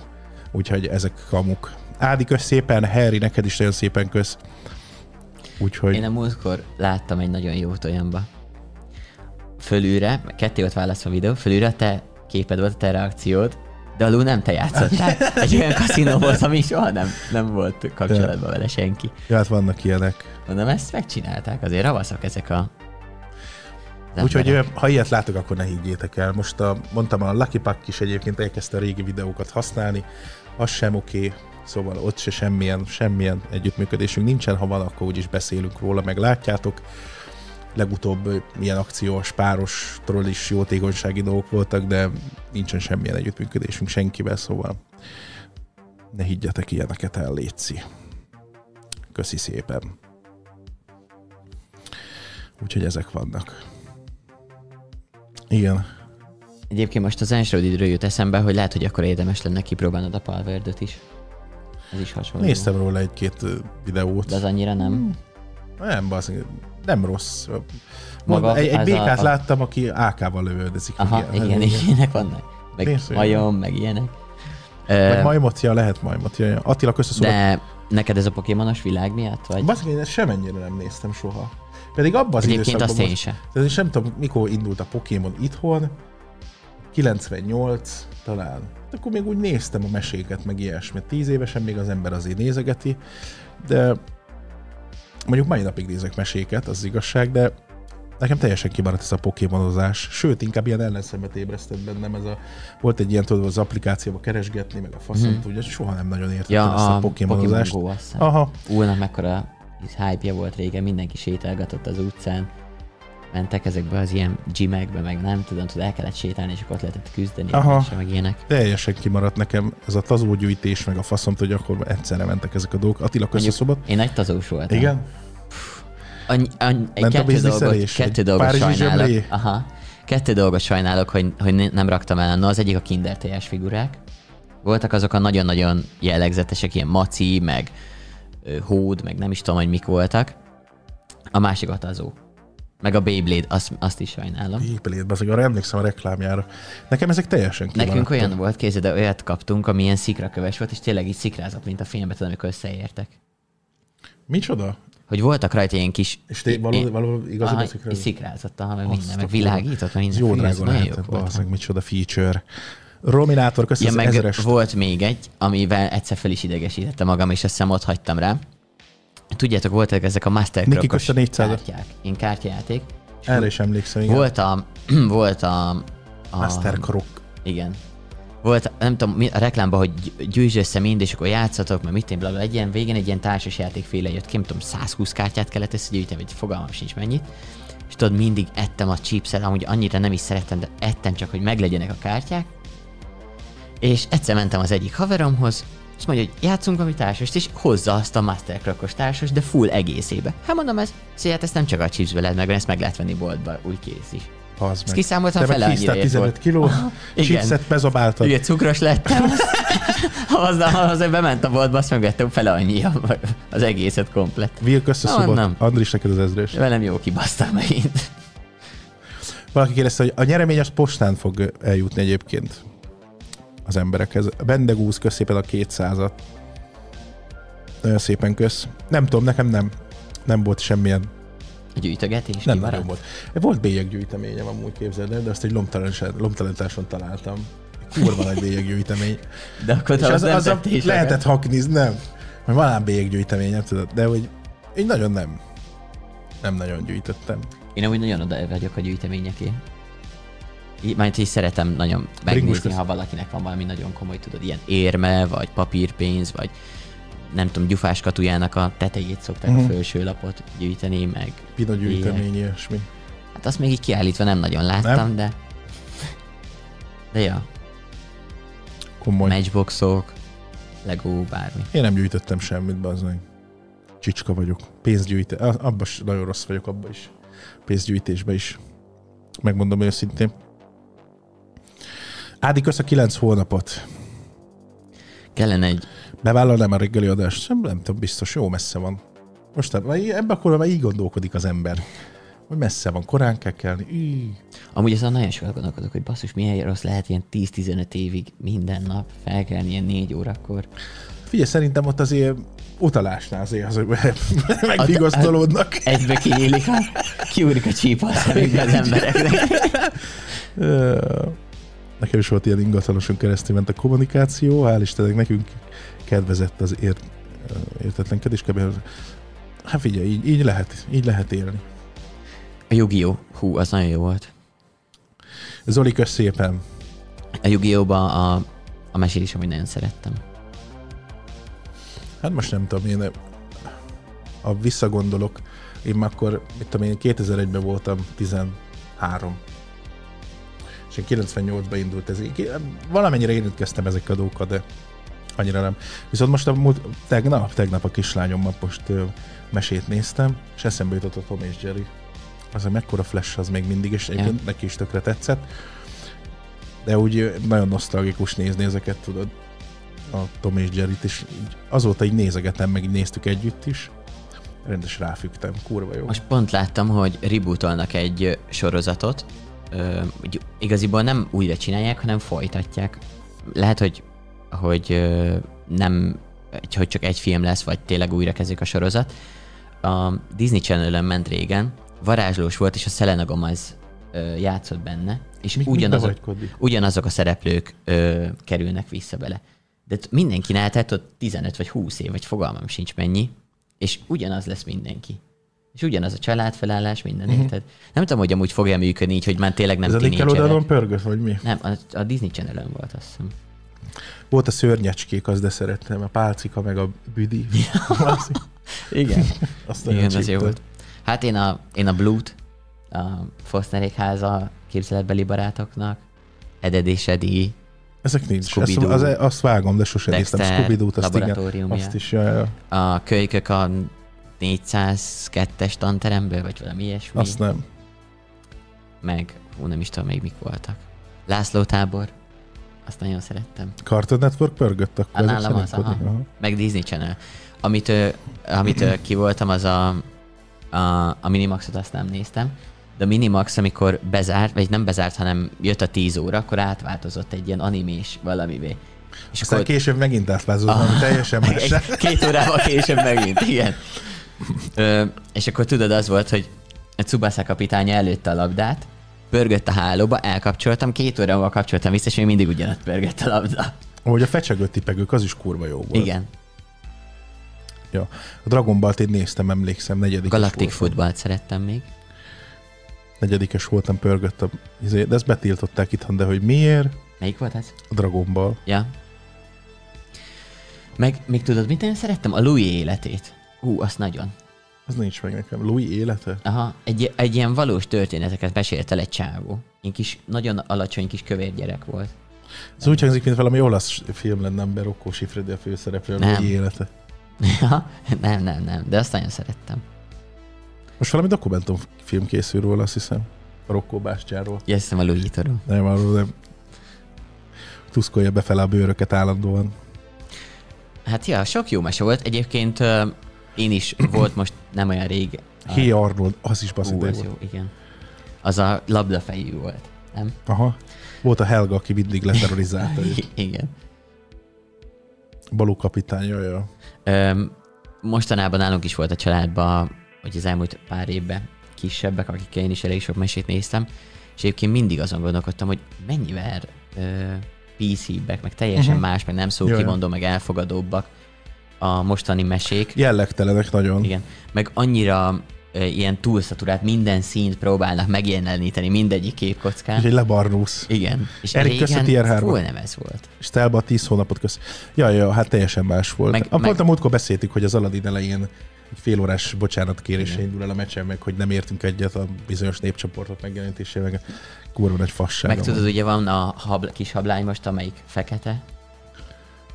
Úgyhogy ezek kamuk. Ádi, kösz szépen, Harry, neked is nagyon szépen kösz. Úgyhogy... Én a múltkor láttam egy nagyon jót olyanba. Fölülre, ketté volt választva a videó, fölülre a te képed volt, a te reakciód, de alul nem te játszottál. Egy olyan kaszinó volt, ami soha nem, nem volt kapcsolatban vele senki. Ja, hát vannak ilyenek. Mondom, ezt megcsinálták, azért ravaszok ezek a... Úgyhogy ha ilyet látok, akkor ne higgyétek el. Most a, mondtam, a Lucky Pack is egyébként elkezdte a régi videókat használni, az sem oké, okay. Szóval ott se semmilyen, semmilyen együttműködésünk nincsen, ha van, akkor úgyis beszélünk róla, meg látjátok. Legutóbb ö, milyen akciós, páros, troll is jótékonysági dolgok voltak, de nincsen semmilyen együttműködésünk senkivel, szóval ne higgyetek ilyeneket el, Léci. Köszi szépen. Úgyhogy ezek vannak. Igen. Egyébként most az Enshroudedről jut eszembe, hogy lehet, hogy akkor érdemes lenne kipróbálnod a Palverdot is. Ez is hasonló. Néztem róla egy-két videót. De az annyira nem. Nem, baszik, nem rossz. Maga egy, egy békát a- láttam, aki AK-val lövöldözik. Aha, igen, igen, ilyenek vannak. Meg Nézd, majom, meg ilyenek. Vagy Ö, majmot, ja, lehet majmot. Ja, ja. Attila, köszönöm. De... neked ez a pokémonos világ miatt? Vagy? Baszik, én ezt semennyire nem néztem soha. Pedig abban az Egyébként időszakban azt én most, se. tehát nem tudom, mikor indult a Pokémon itthon, 98 talán. Akkor még úgy néztem a meséket, meg ilyesmit. Tíz évesen még az ember azért nézegeti, de mondjuk mai napig nézek meséket, az igazság, de nekem teljesen kimaradt ez a pokémonozás. Sőt, inkább ilyen ellenszemet ébresztett bennem. Ez a, volt egy ilyen, tudod, az applikációba keresgetni, meg a faszom, Mhm. tudja, soha nem nagyon értettem Ja, ezt a, a Pokémon pokémonozást. Go azt hiszem. Aha, Úrnak mekkora hype volt régen, mindenki sétálgatott az utcán. Mentek ezekbe az ilyen gymekbe, meg nem tudom, tudod, el kellett sétálni, és akkor ott lehetett küzdeni, Aha. egymással, meg ilyenek. teljesen kimaradt nekem ez a tazógyűjtés, meg a faszom, hogy akkor egyszerre mentek ezek a dolgok. Attila, kösz a Mondjuk szobat. Én nagy tazós voltam. Igen? Annyi, annyi, Ment a kettő dolgot, bizniszelés? kettő dolgot sajnálok. zsömlé? Aha. Kettő dolgot sajnálok, hogy, hogy ne- nem raktam el. Na, az egyik a Kinder TS figurák. Voltak azok a nagyon-nagyon jellegzetesek, ilyen maci, meg hód, meg nem is tudom, hogy mik voltak. A másik a tazó. Meg a Beyblade, azt, azt is sajnálom. Épelét, az arra emlékszem a reklámjára. Nekem ezek teljesen Nekünk kimaradtak. olyan volt kézed, de olyat kaptunk, ami ilyen szikraköves volt, és tényleg így szikrázott, mint a filmben, tudom, amikor összeértek. Micsoda? Hogy voltak rajta ilyen kis... És te való, való beszikre? és szikrázott, aha, meg minden, meg világított, meg minden. Jó drága lehetett, bazzeg, micsoda feature. Rominátor, Ja, köszönöm meg az ezeres. volt még egy, amivel egyszer fel is idegesítette magam, és azt hiszem ott hagytam rá. Tudjátok, voltak ezek a Master Niki Crocos Costa 400. kártyák. Én kártyajáték. Erre is emlékszem, igen. Volt a... Volt a... a Master Croc. Igen. Volt, nem tudom, a reklámban, hogy gy- gyűjtsd össze mind, és akkor játszatok, mert mit én, blablabla. Egy ilyen végén egy ilyen társas játékféle jött ki, nem tudom, 120 kártyát kellett összegyűjteni, vagy fogalmam sincs mennyit. És tudod, mindig ettem a chipset, amúgy annyira nem is szerettem, de ettem csak, hogy meglegyenek a kártyák. És egyszer mentem az egyik haveromhoz, és mondja, hogy játszunk valami társast, és hozza azt a Master Crocos társas, de full egészébe. Hát mondom, ez, szóval hát ezt nem csak a chipsbe lehet megvenni, ezt meg lehet venni boltba, úgy kész is. Az meg. kiszámoltam, fele annyira ért 15 volt. kiló, chipset bezabáltad. Ugye cukros lettem, azzal, azzal bement a boltba, azt megvettem fele annyi az egészet komplet. Vilk összeszobott. nem. Andris, neked az ezres. Velem jó kibasztam megint. Valaki kérdezte, hogy a nyeremény az postán fog eljutni egyébként az emberekhez. A Bendegúz, kösz szépen a 200-at. Nagyon szépen kösz. Nem tudom, nekem nem. Nem volt semmilyen. Gyűjtögetés Nem nagyon volt. Volt bélyeggyűjteményem amúgy képzeld el, de azt egy lomtalantáson találtam. Kurva nagy bélyeggyűjtemény. De akkor te az, az, az nem a, tettél lehetett sokat. hakniz, nem. Hogy van ám bélyeggyűjteményem, tudod, de hogy én nagyon nem. Nem nagyon gyűjtöttem. Én amúgy nagyon oda vagyok a gyűjteményeké. Így- Mert is szeretem nagyon megnézni, kösz. ha valakinek van valami nagyon komoly, tudod, ilyen érme, vagy papírpénz, vagy nem tudom, gyufás katujának a tetejét szokták Mhm. uh-huh. a felső lapot gyűjteni, meg Pina gyűjtemény, ilyesmi. hát azt még így kiállítva nem nagyon láttam, Nem? de de ja, Komoly. matchboxok, Lego, bármi. Én nem gyűjtöttem semmit, bazdmeg. Csicska vagyok. Pénzgyűjte. Abban nagyon rossz vagyok, abban is. Pénzgyűjtésben is. Megmondom őszintén. Ádi, kösz a kilenc hónapot. Kellene egy, Bevállalnám a reggeli adást? Nem, nem tudom, biztos, jó messze van. Most ebben a korban már így gondolkodik az ember. Hogy messze van, korán kell kelni. Í. amúgy azon nagyon sokat gondolkodok, hogy basszus, milyen rossz lehet ilyen 10-15 évig minden nap felkelni ilyen 4 órakor. Figyelj, szerintem ott azért utalásnál azért az, hogy megvigasztalódnak. Egybe kinyílik a, kiúrik a csípa a szemükbe az embereknek. Nekem is volt ilyen ingatlanoson keresztül ment a kommunikáció, hál' Istennek nekünk kedvezett az ért, értetlenkedés. Hát figyelj, így, így, lehet, így lehet élni. A Yu-Gi-Oh! Hú, az nagyon jó volt. Zoli, kösz szépen. A Yu-Gi-Oh! a, a mesélés, amit nagyon szerettem. Hát most nem tudom, én a visszagondolok, én már akkor, mit tudom én, 2001-ben voltam 13. Én 98-ban indult ez. Valamennyire érintkeztem ezekkel a dolgokkal, de annyira nem. Viszont most a múlt, tegnap, tegnap a kislányommal most ö, mesét néztem, és eszembe jutott a Tom és Jerry. Az, hogy mekkora flash az még mindig, és egyébként neki is tökre tetszett. De úgy nagyon nosztalgikus nézni ezeket, tudod, a Tom és Jerry-t, így azóta így nézegetem, meg így néztük együtt is. Rendes ráfügtem, kurva jó. Most pont láttam, hogy rebootolnak egy sorozatot. Ö, igaziból nem újra csinálják, hanem folytatják. Lehet, hogy, hogy ö, nem, hogy csak egy film lesz, vagy tényleg újra kezdik a sorozat. A Disney Channel-ön ment régen, varázslós volt, és a Selena Gomez ö, játszott benne, és mikbe ugyanazok, ugyanazok a szereplők ö, kerülnek vissza bele. De mindenki tehát ott 15 vagy 20 év, vagy fogalmam sincs mennyi, és ugyanaz lesz mindenki. És ugyanaz a családfelállás, minden uh-huh. érted? Nem tudom, hogy amúgy fog-e működni így, hogy már tényleg nem Ez a. Nickelodeon pörgött, vagy mi? Nem, a, a Disney channel volt, azt hiszem. Volt a szörnyecskék, az de szerettem, a pálcika, meg a büdi. Igen. Azt Igen, az jó volt. Hát én a, én a Blut, a Fosterék háza képzeletbeli barátoknak, Eded és Edi, Ezek nincs. Ezt, Scooby-Doo. az, azt vágom, de sosem néztem. Dexter, Scooby-Doo-t, azt igen. Azt is, ja, ja. a kölykök a 402-es tanteremből, vagy valami ilyesmi. Azt nem. Meg, hú, nem is tudom még mik voltak. László tábor. Azt nagyon szerettem. Cartoon Network pörgött akkor? Nálam az, aha. Meg Disney Channel. Amit, amit ki voltam, az a, a, a Minimaxot azt nem néztem, de a Minimax, amikor bezárt, vagy nem bezárt, hanem jött a 10 óra, akkor átváltozott egy ilyen animés valamivé. És Aztán később megint átvázolom, Ah. teljesen más. két órával később megint, igen. Ö, és akkor tudod, az volt, hogy a Tsubasa kapitánya előtte a labdát, pörgött a hálóba, elkapcsoltam, két óra múlva kapcsoltam vissza, és még mindig ugyanott pörgött a labda. Ahogy a fecsegő tipegők, az is kurva jó volt. Igen. Ja. A Dragon Ball-t én néztem, emlékszem, negyedikes Galactic voltam. Footballt szerettem még. Negyedikes voltam, pörgött a... izé, De ezt betiltották itthon, de hogy miért? Melyik volt ez? A Dragon Ball. Ja. Meg még tudod, mit én szerettem? A Louis életét. Hú, azt nagyon. Az nincs meg nekem. Louis élete? Aha, egy, egy ilyen valós történeteket mesélt el egy csávó. Én kis, nagyon alacsony kis kövér gyerek volt. Ez úgy hangzik, mint valami olasz film lenne, amiben Rocco Siffredi a főszereplő, a. Louis élete. Ja, nem, nem, nem, de azt nagyon szerettem. Most valami dokumentumfilm készül róla, azt hiszem. A Rocco bástyáról. Jösszem a Louis-tól. Nem arról, nem. Tuszkolja befele a bőröket állandóan. Hát ja, sok jó mese volt. Egyébként én is volt most nem olyan rég. a- Hey Arnold, az is baszik volt. jó, igen. Az a labdafejű volt, nem? Aha. Volt a Helga, aki mindig leterrorizálta őt. igen. Balú kapitány, jaj. Öm, mostanában nálunk is volt a családban, hogy az elmúlt pár évben kisebbek, akikkel én is elég sok mesét néztem, és egyébként mindig azon gondolkodtam, hogy mennyivel ö, PC-bek, meg teljesen uh-huh. más, meg nem szókimondó, meg elfogadóbbak a mostani mesék. Jellegtelenek nagyon. Igen. Meg annyira ilyen túlszaturált, minden színt próbálnak megjeleníteni mindegyik képkockán. Úgyhogy lebarnulsz. Igen. És Erik, kösz a tier hármat. full nem ez volt. És te a 10 hónapot kösz. Ja, ja, hát teljesen más volt. Meg- a, meg- Pont a múltkor beszéltük, hogy az Aladdin elején egy fél órás bocsánat kérésre indul el a meccsen, meg hogy nem értünk egyet a bizonyos népcsoportok megjelenítésével, meg kurva nagy fasság. Meg tudod, ugye van a habl- kis hablány most, amelyik fekete,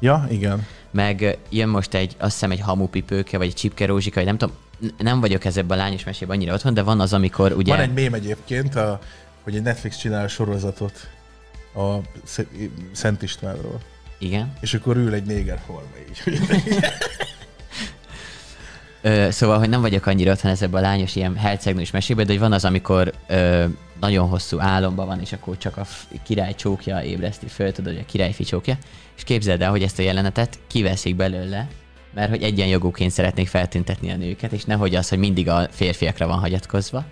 Ja, igen. Meg jön most egy, azt hiszem egy hamupipőke, vagy egy csipke rózsika, vagy nem tudom, nem vagyok ezzel a lányos mesében annyira otthon, de van az, amikor ugye... Van egy mém egyébként, a, hogy egy Netflix csinál sorozatot a Sz- Szent Istvánról. Igen. És akkor ül egy néger forma így. Ö, szóval, hogy nem vagyok annyira otthon ezzel a lányos ilyen hercegnős mesében, de hogy van az, amikor ö, nagyon hosszú álomban van, és akkor csak a király csókja ébreszti föl, tudod, hogy a királyfi csókja, és képzeld el, hogy ezt a jelenetet kiveszik belőle, mert hogy egyenjogúként szeretnék feltüntetni a nőket, és nehogy az, hogy mindig a férfiakra van hagyatkozva.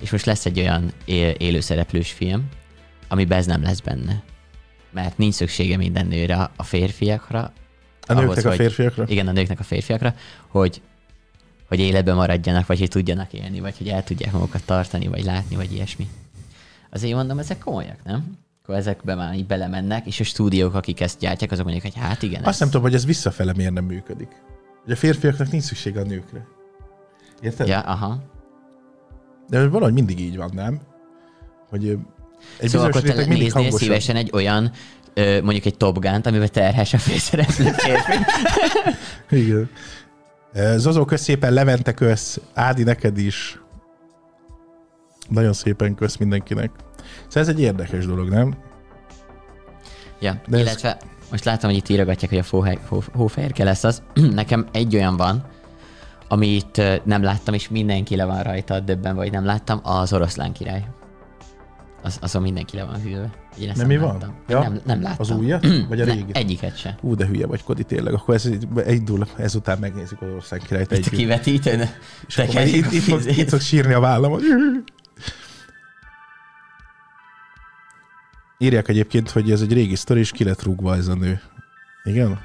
És most lesz egy olyan él- élőszereplős film, amiben ez nem lesz benne. Mert nincs szüksége minden nőre a férfiakra. A nőknek ahhoz, a hogy- férfiakra? Igen, a nőknek a férfiakra, hogy hogy életben maradjanak, vagy hogy tudjanak élni, vagy hogy el tudják magukat tartani, vagy látni, vagy ilyesmi. Azért mondom, ezek komolyak, nem? Akkor ezekbe már így belemennek, és a stúdiók, akik ezt gyártják, azok mondják, hogy hát igen, Azt ez... nem tudom, hogy ez visszafele miért nem működik. Hogy a férfiaknak nincs szüksége a nőkre. Érted? Ja, aha. De valahogy mindig így van, nem? Hogy egy Szóval akkor te néznél hangosabb. szívesen egy olyan, mondjuk egy Top Gun-t, amiben terhes a főszereplő férfi. Igen. Zozó, kösz szépen, Levente kösz, Ádi neked is. Nagyon szépen kösz mindenkinek. Szóval ez egy érdekes dolog, nem? Ja, De De ez- illetve most látom, hogy itt írogatják, hogy a hó- hófehérke lesz az. Nekem egy olyan van, amit nem láttam, és mindenki le van rajta döbben, vagy nem láttam, az oroszlán király. Az, azon mindenki le van hűlve. Én Nem mi van? láttam. Ja? Nem, nem láttam. Az újat? Vagy a Ne, régi? egyiket se. Ú, de hülye vagy, Kodi, tényleg. Akkor ez így- indul, ezután megnézzük az ország királyt együtt. kivetítőn. És akkor itt, itt, fog, itt fog sírni a vállam. Írják egyébként, hogy ez egy régi sztori, és ki lett rúgva ez a nő. Igen?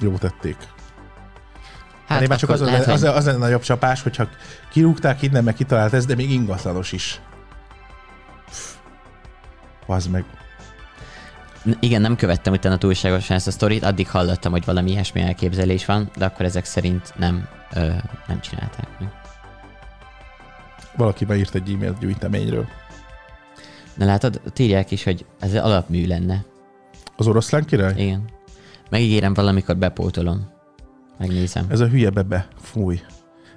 Jó tették. Hát, már csak az, lehet, az, az, az a nagyobb csapás, hogyha kirúgták innen, meg kitalált ez, de még ingatlanos is. Bazd meg. Igen, nem követtem utána túlságosan ezt a sztorit, addig hallottam, hogy valami ilyesmi elképzelés van, de akkor ezek szerint nem, ö, nem csinálták meg. Valaki beírt egy e-mailt gyűjteményről. Na látod, ott írják is, hogy ez alapmű lenne. Az oroszlán király? Igen. Megígérem, valamikor bepótolom. Megnézem. Ez a hülye bebe. Fúj.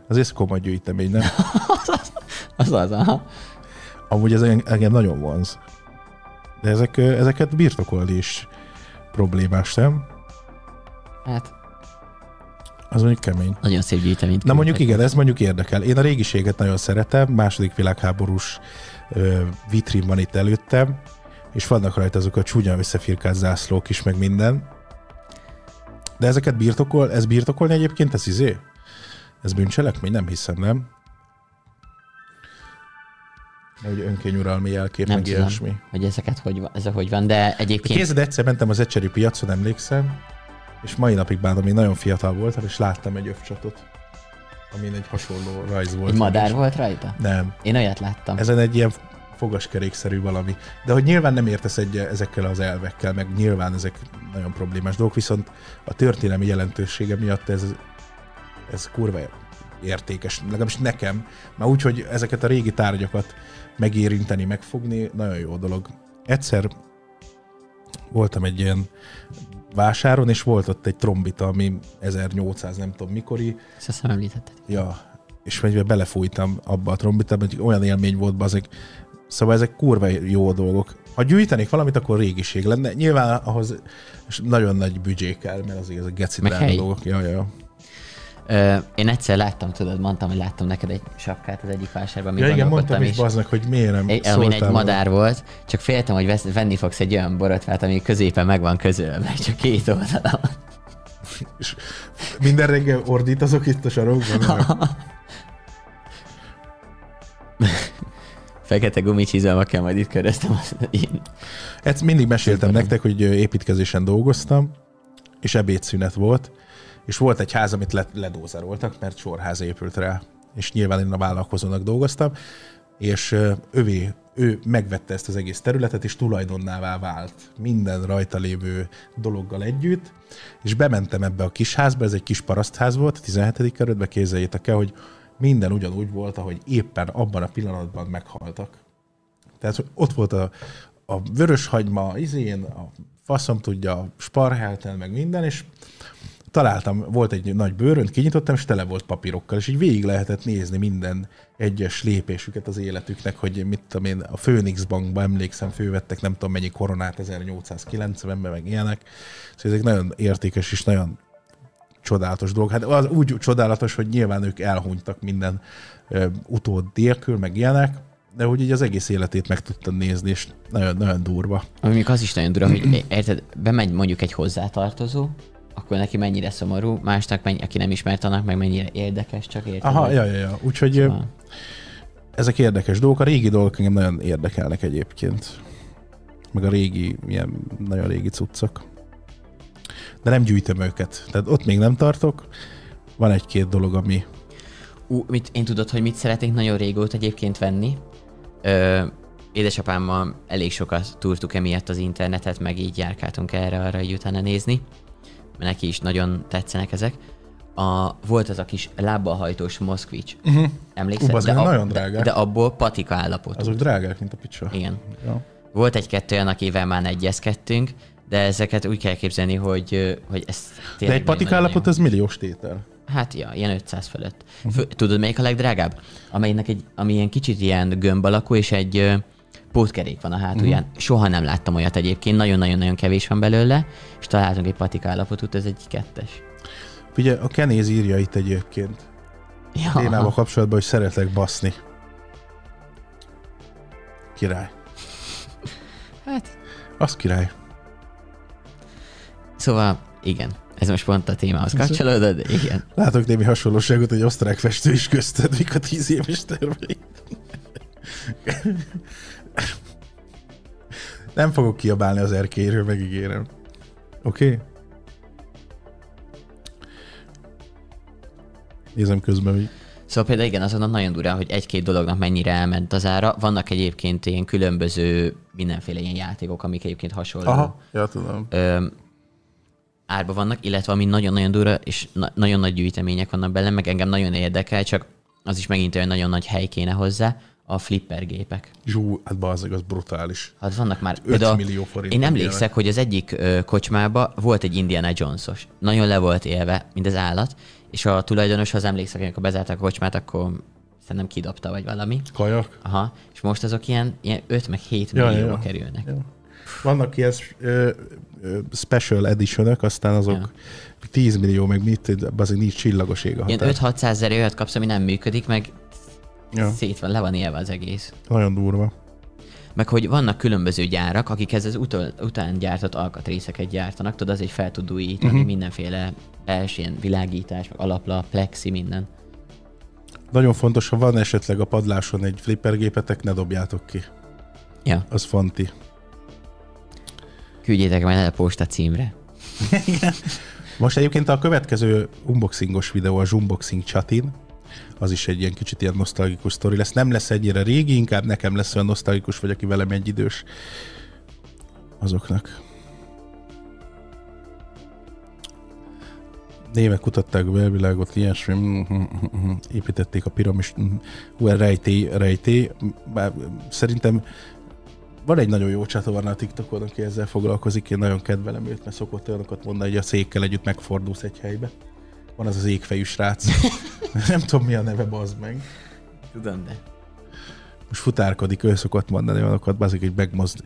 Az ez komoly gyűjtemény, nem? Az az, aha. Amúgy ez engem nagyon vonz. De ezek, ezeket birtokolni is problémás, nem? Hát, Az mondjuk kemény. nagyon szép gyűjteményt. Na mondjuk igen, ez mondjuk érdekel. Én a régiséget nagyon szeretem, második világháborús vitrin van itt előttem, és vannak rajta azok a csúnyán összefirkált zászlók is, meg minden. De ezeket birtokol, ez birtokolni egyébként, ez izé? Ez bűncselekmény? Nem hiszem, nem? Hogy önkényuralmi jelkép, Nem meg tudom, ilyesmi. hogy ezeket hogy van, ez hogy van, de egyébként Kézed egyszer mentem az ecseri piacon, emlékszem, és mai napig bánom, még nagyon fiatal voltam, és láttam egy övcsatot, amin egy hasonló rajz volt. egy madár volt rajta? Nem. Én olyat láttam. Ezen egy ilyen fogaskerékszerű valami. De hogy nyilván nem értesz egy ezekkel az elvekkel, meg nyilván ezek nagyon problémás dolgok, viszont a történelmi jelentősége miatt ez, ez kurva értékes, legalábbis nekem. Már úgy, hogy ezeket a régi tárgyakat megérinteni, megfogni, nagyon jó dolog. Egyszer voltam egy ilyen vásáron, és volt ott egy trombita, ami 1800 nem tudom mikori, Ezt azt hiszem említetted. Ja, és meg fújtam abba a trombitába, hogy olyan élmény volt bazeg. Szóval ezek kurva jó dolgok. Ha gyűjtenék valamit, akkor régiség lenne. Nyilván ahhoz nagyon nagy büdzsé kell, mert azért ezek geci dolgok. Ja, ja. Ö, én egyszer láttam, tudod, mondtam, hogy láttam neked egy sapkát az egyik vásárban, Ja, igen, mondtam is baznak, hogy miért nem Egy, amin egy madár volt, csak féltem, hogy vesz, venni fogsz egy olyan borotvát, ami középen meg van közölve, csak két oldala. van. És minden reggel ordít azok itt a sarokban. Fekete gumicsizalmakkel majd itt köröztem. Én. Ezt mindig meséltem nektek, hogy építkezésen dolgoztam, és ebédszünet volt, és volt egy ház, amit le- ledózeroltak, mert sorház épült rá, és nyilván én a vállalkozónak dolgoztam, és övé, ő megvette ezt az egész területet, és tulajdonnává vált minden rajta lévő dologgal együtt, és bementem ebbe a kis házba, ez egy kis parasztház volt, a 17. kerületben képzeljétek el, hogy minden ugyanúgy volt, ahogy éppen abban a pillanatban meghaltak. Tehát ott volt a, a vöröshagyma, izén, a faszom tudja, a sparhelten, meg minden, és találtam, volt egy nagy bőrönt, kinyitottam, és tele volt papírokkal, és így végig lehetett nézni minden egyes lépésüket az életüknek, hogy mit tudom én, a Phoenix Bankba emlékszem, fővettek nem tudom mennyi koronát 1890-ben, meg ilyenek. Szóval ezek nagyon értékes és nagyon csodálatos dolog. Hát az úgy csodálatos, hogy nyilván ők elhunytak minden ö, utód nélkül, meg ilyenek, de hogy így az egész életét meg tudtam nézni, és nagyon, nagyon durva. Ami az is nagyon dura, hogy érted, bemegy mondjuk egy hozzátartozó, akkor neki mennyire szomorú, másnak, mennyi, aki nem ismert annak, meg mennyire érdekes, csak érted. Aha, ja, ja, ja. Úgyhogy Szóval- ezek érdekes dolgok. A régi dolgok engem nagyon érdekelnek egyébként. Meg a régi, ilyen nagyon régi cuccok. De nem gyűjtöm őket. Tehát ott még nem tartok. Van egy-két dolog, ami... Ú, mit, én tudod, hogy mit szeretnénk nagyon régóta egyébként venni. Ö, édesapámmal elég sokat túrtuk emiatt az internetet, meg így járkáltunk erre-arra így utána nézni. Neki is nagyon tetszenek ezek. A, volt az a kis lábbal hajtós Moszkvics. Uh-huh. Emlékszel? Ú, az meg ab- nagyon de, drágák. de abból patika állapotú. Azok drágák, mint a picsa. Igen. Ja. Volt egy-kettő olyan, akivel már egyezkedtünk, de ezeket úgy kell képzelni, hogy, hogy ez De egy patikállapot nagyon- az milliós tétel. Hát ja, ilyen 500 fölött. Fő, tudod, melyik a legdrágább? Amelynek egy, ami ilyen kicsit ilyen gömb alakú, és egy pótkerék van a hátulján. Mhm. Soha nem láttam olyat egyébként, nagyon-nagyon-nagyon kevés van belőle, és találtunk egy patikállapotút, ez egy kettes. Ugye a Kenéz írja itt egyébként Ja, témával kapcsolatban, hogy szeretlek baszni. Király. hát, Az király. szóval igen, ez most pont a témához kapcsolódott, de igen. Látok némi hasonlóságot, egy osztrák festő is közted, mik a tíz éves tervei. Nem fogok kiabálni az erkélyről, megígérem. Oké? Okay? Nézem közben, hogy Szóval például igen, azon nagyon durán, hogy egy-két dolognak mennyire elment az ára. Vannak egyébként ilyen különböző mindenféle ilyen játékok, amik egyébként hasonló. Aha, ja, tudom. ö, árba vannak, illetve ami nagyon-nagyon durva, és na- nagyon nagy gyűjtemények vannak benne, meg engem nagyon érdekel, csak az is megint olyan nagyon nagy hely kéne hozzá, a flipper gépek. Zsú, hát bazeg, az brutális. Hát vannak már... 5 például- millió forint. Én emlékszek, hogy az egyik ö, kocsmába volt egy Indiana Jonesos. Nagyon le volt élve, mint az állat, és a tulajdonos, ha az emlékszek, amikor bezárták a kocsmát, akkor szerintem kidobta, vagy valami. Kajak. Aha, és most azok ilyen, ilyen 5 meg 7 Ja, millióba ja. kerülnek. Ja. Vannak ilyen ö, ö, special edition aztán azok Ja. 10 millió, meg mit, azért nincs csillagos ég a Ilyen határ. 5-600 ezer olyat kapsz, ami nem működik, meg Ja, szét van, le van élve az egész. nagyon durva. Meg hogy vannak különböző gyárak, akik ez az utol, után gyártott alkatrészeket gyártanak, tudod, az egy fel tud újítani, uh-huh. mindenféle belső ilyen világítás, meg alaplap, plexi, minden. Nagyon fontos, ha van esetleg a padláson egy flippergépetek, ne dobjátok ki. Ja, Az fonti. küldjétek majd el a posta címre. Most egyébként a következő unboxingos videó a Zumboxing chatin, az is egy ilyen kicsit ilyen nosztalgikus sztori lesz. Nem lesz ennyire régi, inkább nekem lesz olyan nosztalgikus, vagy aki velem egy idős azoknak. Némek kutatták a belvilágot, ilyesmi, mhm, mhm, mhm, építették a piramis, hú, rejtély, rejtély. Szerintem van egy nagyon jó csatorna a TikTokon, aki ezzel foglalkozik, én nagyon kedvelem őt, mert szokott olyanokat mondani, hogy a székkel együtt megfordulsz egy helybe. Van az az égfejű srác. Nem tudom, mi a neve, bazd meg. Tudom, de. Most futárkodik, ő szokott mondani olyanokat, bazd hogy megmozd,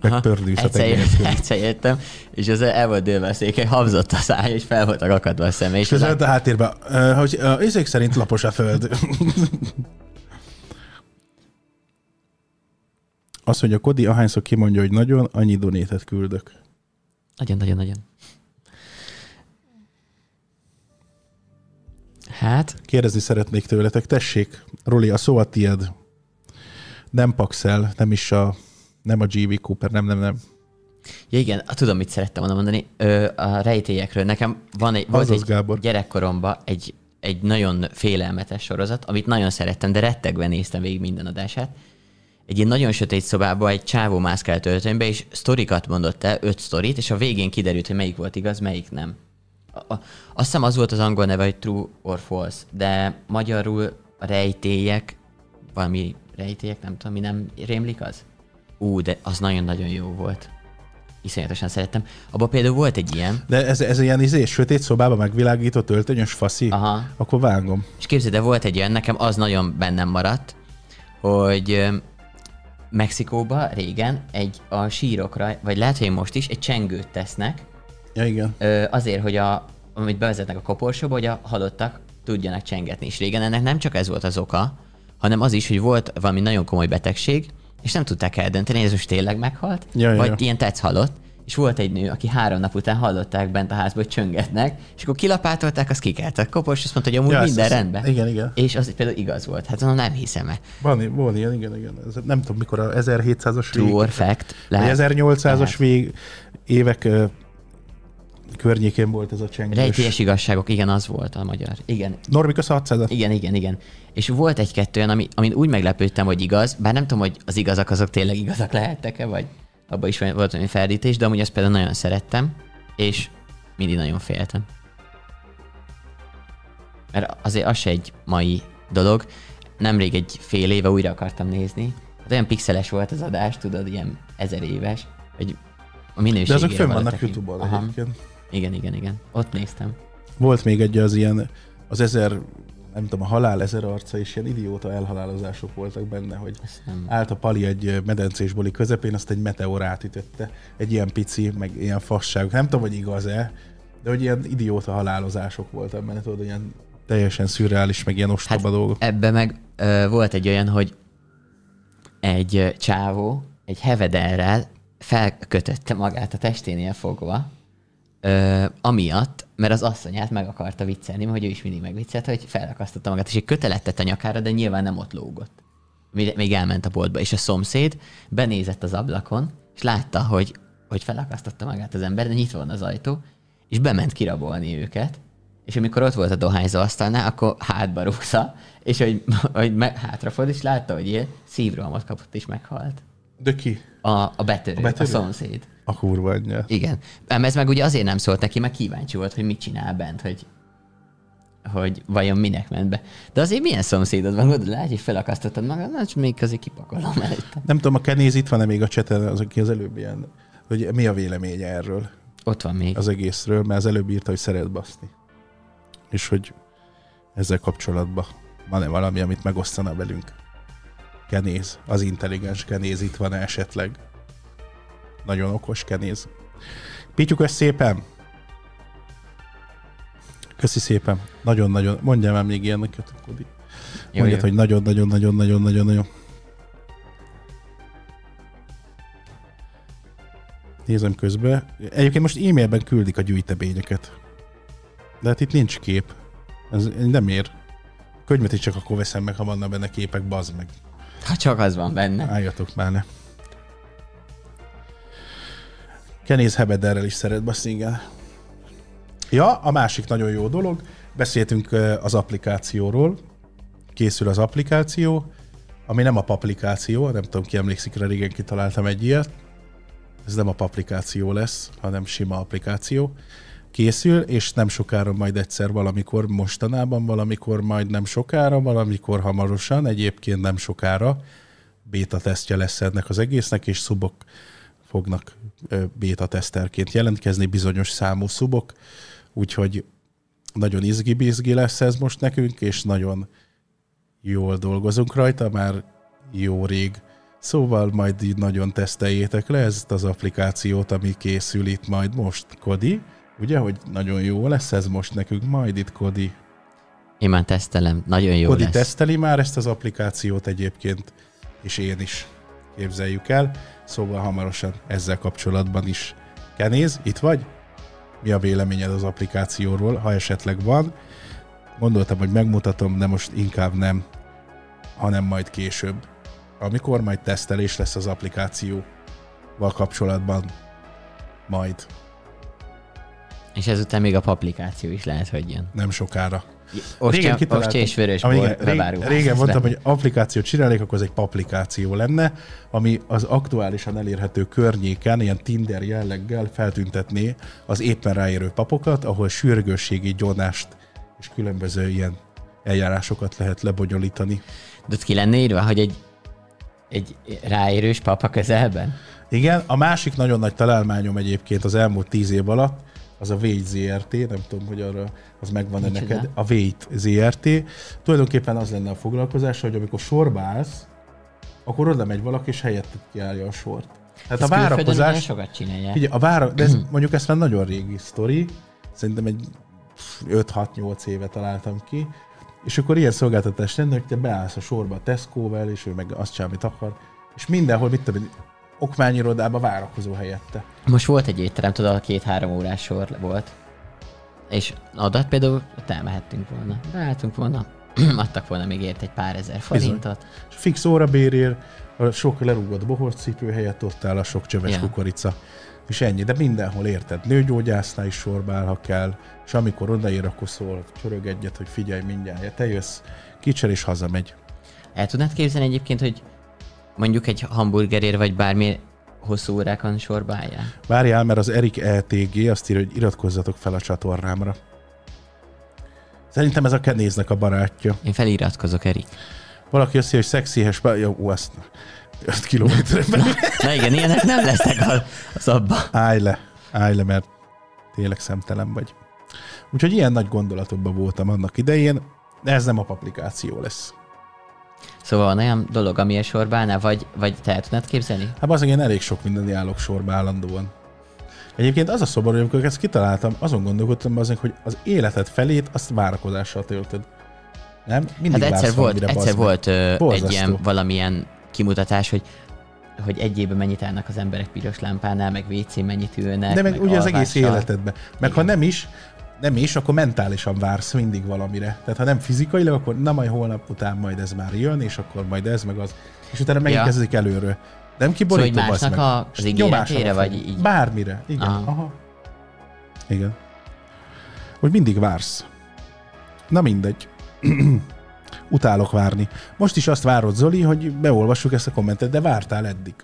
megpördülsz a egyszer, egyszer jöttem, és az el volt dőlve a székely, habzott a száj, és fel voltak akadva a szeme. És És az, a háttérben, hogy ezek szerint lapos a föld. Azt mondja, Kodi, ahányszor kimondja, hogy nagyon, annyi donétet küldök. Nagyon-nagyon-nagyon. Hát, Kérdezni szeretnék tőletek, tessék, Roli, a szó a tied. Nem Paxel, nem is a, nem a GV Cooper, nem, nem, nem. ja igen, tudom, mit szerettem volna mondani. Ö, a rejtélyekről. Nekem van egy, volt Azaz, egy Gábor. gyerekkoromban egy, egy nagyon félelmetes sorozat, amit nagyon szerettem, de rettegve néztem végig minden adását. Egy ilyen nagyon sötét szobába egy csávó mászkált öltönybe, és sztorikat mondott el, öt sztorit, és a végén kiderült, hogy melyik volt igaz, melyik nem. A, azt hiszem az volt az angol neve, hogy True or False, de magyarul a rejtélyek, valami rejtélyek, nem tudom, mi nem rémlik az? Ú, de az nagyon-nagyon jó volt. Iszonyatosan szerettem. Abban például volt egy ilyen, De ez, ez ilyen izé, sötét szobába megvilágított öltönyös faszi? Aha. Akkor vágom. És képzeld, de volt egy olyan, nekem az nagyon bennem maradt, hogy Mexikóba régen egy a sírokra, vagy lehet, hogy most is, egy csengőt tesznek, Ja, igen. ö, azért, hogy a, amit bevezetnek a koporsóba, hogy a halottak tudjanak csengetni. És régen ennek nem csak ez volt az oka, hanem az is, hogy volt valami nagyon komoly betegség, és nem tudták eldönteni, hogy ez most tényleg meghalt, Ja, vagy ja. ilyen tetsz halott, és volt egy nő, aki három nap után hallották bent a házba, hogy csöngetnek, és akkor kilapátolták, az kikelt a kopors, azt mondta, hogy amúgy Ja, minden ezt- rendben. igen, igen. És az például igaz volt. Hát mondom, nem hiszem el. Van, van ilyen, igen, igen. Ez, nem tudom, mikor a 1700-as True vég, fact. Lehet. 1800-as lehet. vég, évek környékén volt ez a csengős. Rejtélyes igazságok, igen, az volt a magyar. Igen, Normik a 600 igen, igen, igen. És volt egy-kettő olyan, ami, amin úgy meglepődtem, hogy igaz, bár nem tudom, hogy az igazak azok tényleg igazak lehettek-e, vagy abban is volt valami ferdítés, de amúgy azt például nagyon szerettem, és mindig nagyon féltem. Mert azért az se egy mai dolog. Nemrég egy fél éve újra akartam nézni. Hát olyan pixeles volt az adás, tudod, ilyen ezer éves, hogy a minőségére De azok fönn vannak YouTube-on egyébként. Igen, igen, igen. Ott néztem. Volt még egy az ilyen, az ezer, nem tudom, a halál ezer arca, és ilyen idióta elhalálozások voltak benne, hogy nem... állt a pali egy medencés buli közepén, azt egy meteor átütötte. Egy ilyen pici, meg ilyen fasságok. Nem tudom, hogy igaz-e, de hogy ilyen idióta halálozások voltak benne, tudod, ilyen teljesen szürreális, meg ilyen ostoba hát, dolgok. Ebbe meg ö, volt egy olyan, hogy egy csávó egy hevederrel felkötötte magát a testénél fogva, ö, amiatt, mert az asszonyát meg akarta viccelni, hogy ő is mindig megviccelt, hogy felakasztotta magát, és egy kötelet tett a nyakára, de nyilván nem ott lógott. Még elment a boltba, és a szomszéd benézett az ablakon, és látta, hogy, hogy felakasztotta magát az ember, de nyitva van az ajtó, és bement kirabolni őket, és amikor ott volt a dohányzó asztalnál, akkor hátba rúgta, és hogy, hogy me, hátrafordult, és látta, hogy ilyen szívrohamot kapott, és meghalt. De ki? A, a betörő, A betörő? a szomszéd. A kurva anyja. Igen. Ám ez meg ugye azért nem szólt neki, mert kíváncsi volt, hogy mit csinál bent, hogy, hogy vajon minek ment be. De azért milyen szomszédod van, gondolod, látj, hogy felakasztottad magad, na, még azért kipakolom előtte. Nem tudom, a Kenéz itt van-e még a cseten, az, aki az előbb ilyen, hogy mi a véleménye erről, Ott van még. az egészről, mert az előbb írta, hogy szeret baszni. És hogy ezzel kapcsolatban van-e valami, amit megosztana velünk? Kenéz, az intelligens Kenéz itt van esetleg? Nagyon okos Kenéz. Pittyuk ezt szépen! Köszi szépen. Nagyon-nagyon. Mondjam már még ilyeneket, Kodi. Mondjad, hogy nagyon-nagyon-nagyon-nagyon-nagyon-nagyon. Nézem közben. Egyébként most e-mailben küldik a gyűjteményeket. De hát itt nincs kép. Ez nem ér. Könyvet is csak akkor veszem meg, ha vannak benne képek, bazd meg. Ha csak az van benne. Álljatok már le. Kenéz Hebederrel is szeret baszni, igen. Ja, a másik nagyon jó dolog, beszéltünk az applikációról, készül az applikáció, ami nem a paplikáció, nem tudom ki emlékszik rá, régen kitaláltam egy ilyet. Ez nem a paplikáció lesz, hanem sima applikáció. Készül, és nem sokára majd egyszer valamikor, mostanában valamikor majd nem sokára, valamikor hamarosan, egyébként nem sokára béta tesztje lesz ennek az egésznek, és szubok fognak béta teszterként jelentkezni, bizonyos számú szubok, úgyhogy nagyon izgi-bizgi lesz ez most nekünk, és nagyon jól dolgozunk rajta, már jó rég. Szóval majd így nagyon teszteljétek le ezt az applikációt, ami készül itt majd most, Kodi. Ugye, hogy nagyon jó lesz ez most nekünk majd itt, Kodi. Én már tesztelem, nagyon jó Kodi lesz. teszteli már ezt az applikációt egyébként, és én is képzeljük el. Szóval hamarosan ezzel kapcsolatban is. Kenéz, itt vagy? Mi a véleményed az applikációról, ha esetleg van? Gondoltam, hogy megmutatom, de most inkább nem, hanem majd később. Amikor majd tesztelés lesz az applikációval kapcsolatban, majd És ezután még a applikáció is lehet, hogy jön. nem sokára. Ostya, ostya és vörös Ami bor régen lesz mondtam, hogy applikációt csinálnék, akkor az egy paplikáció lenne, ami az aktuálisan elérhető környéken, ilyen Tinder jelleggel feltüntetné az éppen ráérő papokat, ahol sürgősségi gyonást és különböző ilyen eljárásokat lehet lebonyolítani. De ott ki lenne írva, hogy egy, egy ráérős papa közelben? Igen, a másik nagyon nagy találmányom egyébként az elmúlt tíz év alatt, az a Wait ZRT, nem tudom, hogy arra az megvan-e neked. A Wait ZRT. Tulajdonképpen az lenne a foglalkozás, hogy amikor sorba állsz, akkor oda megy valaki, és helyetted kiállja a sort. Ezt a várakozás... sokat csinálják. Figyelj, a vára, de ez, mondjuk ezt már nagyon régi sztori, szerintem egy 5-6-8 éve találtam ki, és akkor ilyen szolgáltatás lenne, hogy te beállsz a sorba a Tesco-vel, és ő meg azt csinál, amit akar, és mindenhol, mit tudom, okmányirodába várakozó helyette. Most volt egy étterem, tudod, a két-három órás sor volt. És adat például ott elmehettünk volna. Beálltunk volna, adtak volna még ért egy pár ezer forintot. És fix óra bérér, a sok lerúgott bohorcipő helyett ott áll a sok csöves Ja. kukorica. És ennyi, de mindenhol érted. Nőgyógyásznál is sorba áll, ha kell, és amikor odaér, akkor szól, csörög egyet, hogy figyelj mindjárt, te jössz, kicser és hazamegy. El tudnád képzelni egyébként, hogy mondjuk egy hamburgerért vagy bármi hosszú órákon sorba álljál? Várjál, mert az Erik ETG azt írja, hogy iratkozzatok fel a csatornámra. Szerintem ez a kenéznek a barátja. Én feliratkozok, Erik. Valaki azt írja, hogy szexihes... Jó, ó, azt 5 kilométerben. Na igen, ilyenek nem lesznek a, az abba. Állj le, állj le, mert tényleg szemtelen vagy. Úgyhogy ilyen nagy gondolatokban voltam annak idején, de ez nem a applikáció lesz. Szóval van olyan dolog, ami a sorba állnál, vagy, vagy te el tudnád képzelni? Hát az én elég sok minden állok sorba állandóan. Egyébként az a szomorú, hogy amikor ezt kitaláltam, azon gondolkodtam azért, hogy az életed felét azt várakozással töltöd. Nem? Mindig Hát egyszer volt, egyszer meg. volt ö, egy ilyen valamilyen kimutatás, hogy hogy egy évben mennyit állnak az emberek piros lámpánál, meg WC mennyit ülnek. De meg, ugye az egész alvással. életedben. Meg ha nem is, nem is, akkor mentálisan vársz mindig valamire. Tehát ha nem fizikailag, akkor na majd holnap után majd ez már jön, és akkor majd ez, meg az. És utána megint Ja. kezdődik előről. Nem Szóval, kiborító, hogy bassz másnak a- az ígéretére, vagy így? Bármire. Igen. Aha. Aha. Igen. Hogy mindig vársz. Na mindegy. Utálok várni. Most is azt várod, Zoli, hogy beolvassuk ezt a kommentet, de vártál eddig.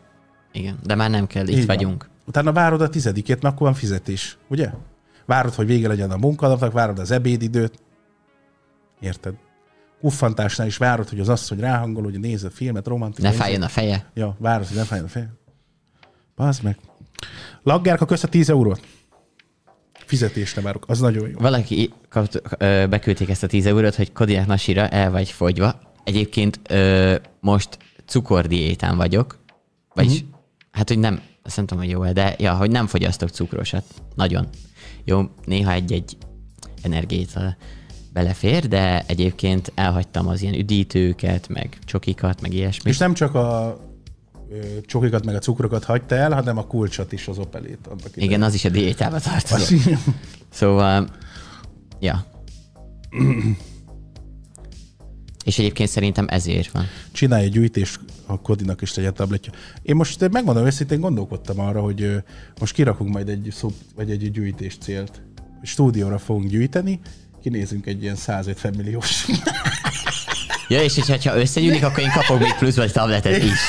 Igen, de már nem kell, itt Így van. vagyunk. Utána várod a tizedikét, mert akkor van fizetés, ugye? Várod, hogy vége legyen a munkanapnak, várod az ebédidőt. Érted? Uffantásnál is várod, hogy az asszony ráhangol, hogy nézze a filmet, romantikus. Ne fájjon a feje. Ja, várod, hogy ne fájjon a feje. Bazd meg. Laggárka közt a 10 eurót. Fizetést nem várok, az nagyon jó. Valaki kapt, ö, beküldték ezt a 10 eurót, hogy Kodiak Nasira el vagy fogyva. Egyébként ö, most cukordiétán vagyok. Vagyis, uh-huh. hát, hogy nem, azt nem tudom, hogy jó de ja, hogy nem fogyasztok cukrosat. Nagyon. Jó, néha egy-egy energiát belefér, de egyébként elhagytam az ilyen üdítőket, meg csokikat, meg ilyesmit. És nem csak a csokikat meg a cukrokat hagyta el, hanem a kulcsot is, az opelét. annak idején. Igen, az is a diétába tartozik. Az- Szóval, ja. És egyébként szerintem ezért van. Csinálj egy gyűjtés, a Kodinak is legyen tabletje. Én most megmondom őszintén, gondolkodtam arra, hogy ö, most kirakunk majd egy szub, vagy egy gyűjtés célt. Stúdióra fogunk gyűjteni, kinézünk egy ilyen 150 milliós. Ja, és hogyha- ha összegyűlik, akkor én kapok még plusz vagy tabletet is.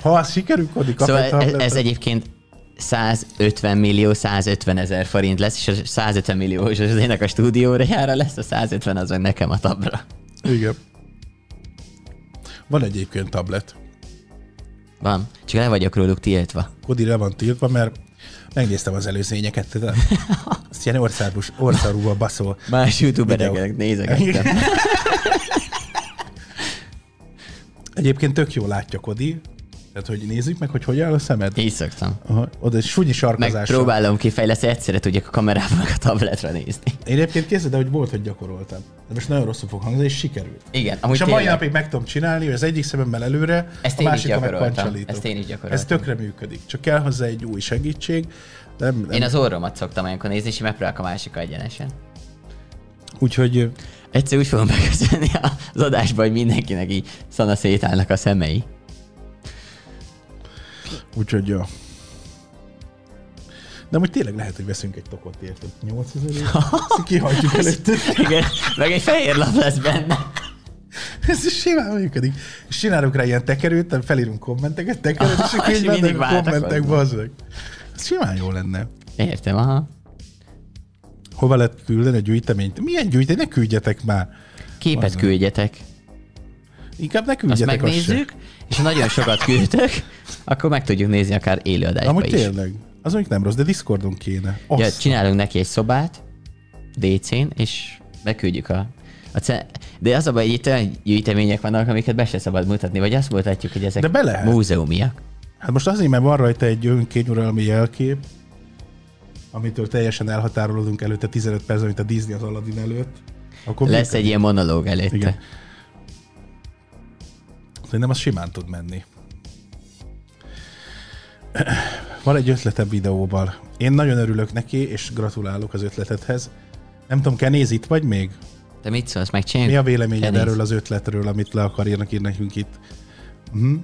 Ha az sikerül, Kodi kap Szóval egy ez, ez egyébként 150 millió, 150 ezer forint lesz, és a 150 milliós az ének a stúdióra jára lesz, a 150 az meg nekem a tabra. Igen. Van egyébként tablet. Van. Csak le vagyok róluk tiltva. Kodi le van tiltva, mert megnéztem az előzményeket? Azt ilyen orszárús, orszárúval baszol. Más youtubereknek nézegettem. Egyébként tök jól látja Kodi. Tehát, hogy nézzük meg, hogy hogy áll a szemed. Így szoktam. Aha, oda egy súnyi Meg sarkazással. próbálom kifejleszteni, egyszerre tudjak a kamerában meg a tabletra nézni. Én egyébként de hogy volt, hogy gyakoroltam. De most nagyon rosszul fog hangzni, és sikerült. Igen, amúgy és a mai tényleg. napig meg tudom csinálni, hogy az egyik szememmel előre, Ezt a másikon meg pancsalítok. Ezt én is gyakoroltam. Ez tökre működik. Csak kell hozzá egy új segítség. Nem, nem. Én az orromat szoktam olyankor nézni, és megpróbálok a másikkal egyenesen. Úgyhogy Egyszer úgy fogom beköszönni az adásba, hogy mindenkinek így szana szétállnak a szemei. Úgyhogy, ja. De hogy tényleg lehet, hogy veszünk egy tokot, érted? 8000 év? Ezt kihagyjuk előtt. Igen, meg egy fehér lap lesz benne. Ez is simán működik. És csinálunk rá ilyen tekerőt, felírunk kommenteket, tekerőt, és a kommentek, bazzak. Ez simán jó lenne. Értem, aha. Hova lehet küldeni a gyűjteményt? Milyen gyűjtemény? Ne küldjetek már. Képet Azzal. küldjetek. Inkább ne Azt küldjetek azt, megnézzük, és ha nagyon sokat küldtök, akkor meg tudjuk nézni akár élőadásba Amúgy is. tényleg. Az mondjuk nem rossz, de Discordon kéne. Ja, Azt. csinálunk neki egy szobát, DC-n, és beküldjük a, a ce- de az a baj, hogy itt olyan gyűjtemények vannak, amiket be se szabad mutatni, vagy azt mutatjuk, hogy ezek De be lehet. múzeumiak. Hát most azért, mert van rajta egy önkényuralmi jelkép, amitől teljesen elhatárolódunk előtte 15 perc, mint a Disney az Aladdin előtt. Akkor Lesz egy ilyen monológ előtte. Igen. Szerintem az simán tud menni. Van egy ötletem videóval. Én nagyon örülök neki, és gratulálok az ötletedhez. Nem tudom, Kenéz itt vagy még? Te mit szólsz, megcsináljuk? Mi a véleményed Kenéz. erről az ötletről, amit le akarjanak írni nekünk itt? Uh-huh.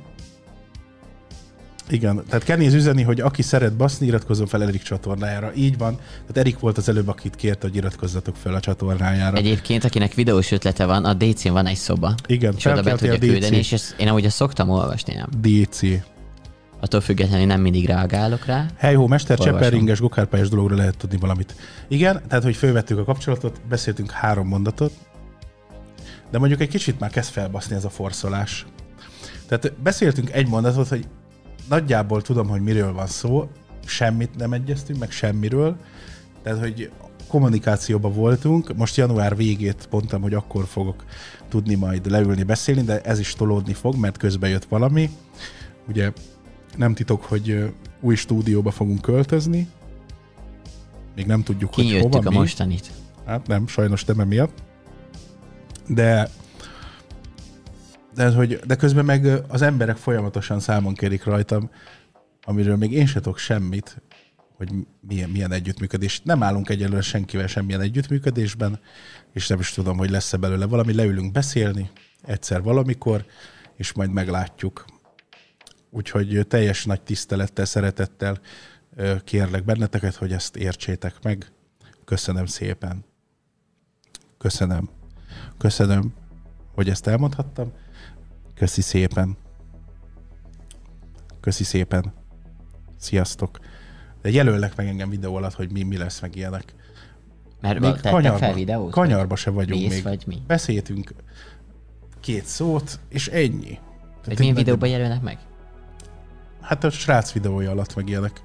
Igen, tehát néz üzeni, hogy aki szeret baszni, iratkozzon fel Erik csatornájára. Így van. Tehát Erik volt az előbb, akit kérte, hogy iratkozzatok fel a csatornájára. Egyébként, akinek videós ötlete van, a DC-n van egy szoba. Igen, és oda be tudja küldeni, DC. és ezt, én amúgy azt szoktam olvasni, nem? DC. Attól függetlenül nem mindig reagálok rá. Helyhó, mester. Cseperinges, gokárpályás dologra lehet tudni valamit. Igen, tehát hogy fölvettük a kapcsolatot, beszéltünk három mondatot, de mondjuk egy kicsit már kezd felbaszni ez a forszolás. Tehát beszéltünk egy mondatot, hogy nagyjából tudom, hogy miről van szó, semmit nem egyeztünk, meg semmiről, tehát hogy kommunikációban voltunk, most január végét mondtam, hogy akkor fogok tudni majd leülni, beszélni, de ez is tolódni fog, mert közben jött valami. Ugye nem titok, hogy új stúdióba fogunk költözni, még nem tudjuk, hogy hova, a mi. mostanit. Hát nem, sajnos nem emiatt. De de, hogy, de közben meg az emberek folyamatosan számon kérik rajtam, amiről még én se tudok semmit, hogy milyen, milyen együttműködés. Nem állunk egyelőre senkivel semmilyen együttműködésben, és nem is tudom, hogy lesz-e belőle valami. Leülünk beszélni egyszer valamikor, és majd meglátjuk. Úgyhogy teljes nagy tisztelettel, szeretettel kérlek benneteket, hogy ezt értsétek meg. Köszönöm szépen. Köszönöm. Köszönöm, hogy ezt elmondhattam. Köszi szépen. Köszi szépen. Sziasztok. De jelöllek meg engem videó alatt, hogy mi, mi lesz, meg ilyenek. Mert Még kanyarba, fel videót? kanyarba se vagyunk Mész, még. vagy mi? Beszéltünk két szót, és ennyi. Tehát milyen egy videóban jelölnek meg? Hát a srác videója alatt meg ilyenek.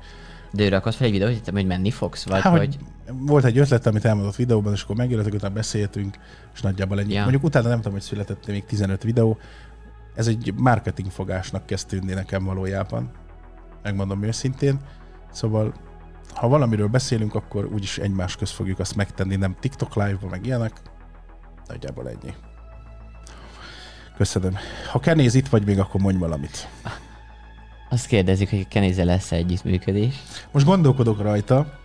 De ő rakott fel egy videót, hogy menni fogsz? Vagy, Hát, hogy... volt egy ötlet, amit elmondott videóban, és akkor megjelöltek, utána beszéltünk, és nagyjából ennyi. Ja. Mondjuk utána nem tudom, hogy született még 15 videó. Ez egy marketing fogásnak kezd tűnni nekem valójában. Megmondom őszintén. Szóval, ha valamiről beszélünk, akkor úgyis egymás közt fogjuk azt megtenni, nem TikTok live-ba, meg ilyenek. Nagyjából ennyi. Köszönöm. Ha Kenéz itt vagy még, akkor mondj valamit. Azt kérdezik, hogy Kenéze lesz együttműködés. Most gondolkodok rajta,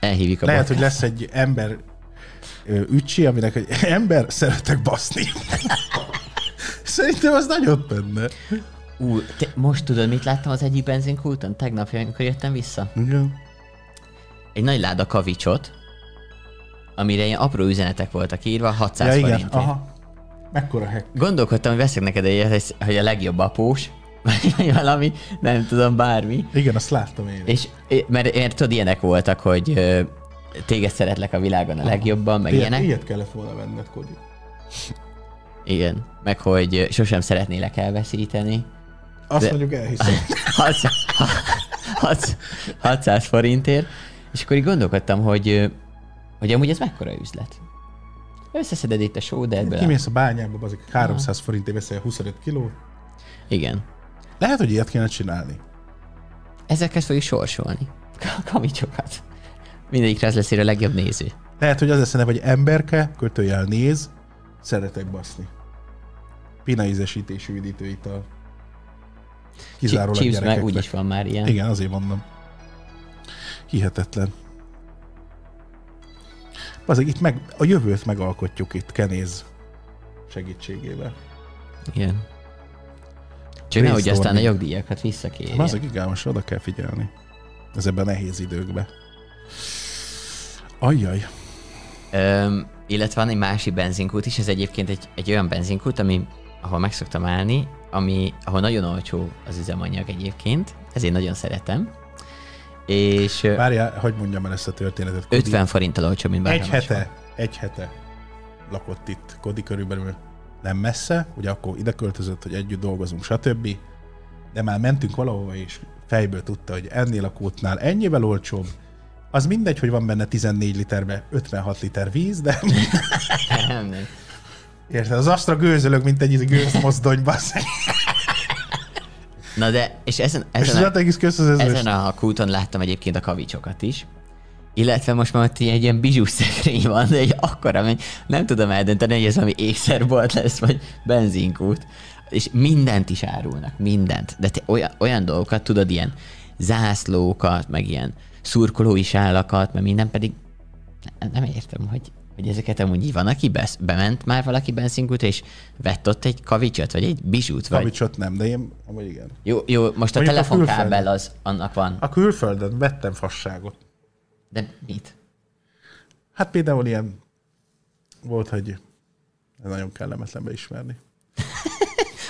Elhívjuk a Lehet, podcast. hogy lesz egy ember ücsi, aminek egy ember szeretek baszni. Szerintem az nagyon benne. Ú, te, most tudod, mit láttam az egyik benzinkulton? Tegnap, amikor jöttem vissza? Igen. Egy nagy láda kavicsot, amire ilyen apró üzenetek voltak írva, 600 Ja, igen. forintért. Aha. Mekkora hack. Gondolkodtam, hogy veszek neked egy, hogy- a legjobb após, vagy valami, nem tudom, bármi. Igen, azt láttam én. És mert, mert tudod, ilyenek voltak, hogy téged szeretlek a világon a legjobban, meg Ilyet, ilyenek. ilyet kellett volna venned, Kodi. Igen. Meg hogy sosem szeretnélek elveszíteni. Azt De- mondjuk elhiszem. 600, 600 600 forintért. És akkor így gondolkodtam, hogy, hogy amúgy ez mekkora üzlet. Összeszeded itt a sóderből. Kimész a bányába, azok 300 forintért veszel 25 kiló. Igen. Lehet, hogy ilyet kéne csinálni. Ezeket fogjuk sorsolni. A kavicsokat. Mindegyikre az lesz a legjobb néző. Lehet, hogy az neve, hogy emberke, kötőjel néz, szeretek baszni. Pina ízesítésű üdítőital. Kizárólag Chips meg úgyis van már ilyen. Igen, azért mondom. Hihetetlen. Azért itt meg, a jövőt megalkotjuk itt Kenéz segítségével. Igen. Csak nehogy aztán a jogdíjakat visszakérje. Azok igen, most oda kell figyelni. Ezekben a nehéz időkben. Ajjaj. Öm, illetve van egy másik benzinkút is, ez egyébként egy, egy olyan benzinkút, ami, ahol meg szoktam állni, ami, ahol nagyon olcsó az üzemanyag egyébként, ezért nagyon szeretem. És Várjál, hogy mondjam el ezt a történetet. Kodi. 50 forinttal olcsó, mint bárhol Egy máshol. hete, egy hete lakott itt Kodi körülbelül nem messze, ugye akkor ide költözött, hogy együtt dolgozunk, stb. De már mentünk valahova, és fejből tudta, hogy ennél a kútnál ennyivel olcsóbb. Az mindegy, hogy van benne 14 literbe 56 liter víz, de Nem, nem. Érted, az Astra gőzölög, mint egy gőzmozdonyba. Na de, és ezen, és ezen, az a, egész köz az ezen a kúton láttam egyébként a kavicsokat is. Illetve most már ott egy ilyen bizsús szekrény van, de egy akkora, hogy nem tudom eldönteni, hogy ez valami ékszerbolt lesz, vagy benzinkút. És mindent is árulnak, mindent. De te olyan, olyan dolgokat tudod, ilyen zászlókat, meg ilyen szurkolói sálakat, meg minden pedig nem, nem értem, hogy, hogy ezeket amúgy van, aki besz, bement már valaki benzinkút, és vett ott egy kavicsot, vagy egy bizsút, vagy... Kavicsot nem, de én, amúgy igen. Jó, jó, most a Mondjuk a telefonkábel az, annak van. A külföldön vettem fasságot. De mit? Hát például ilyen volt, hogy ez nagyon kellemetlen beismerni.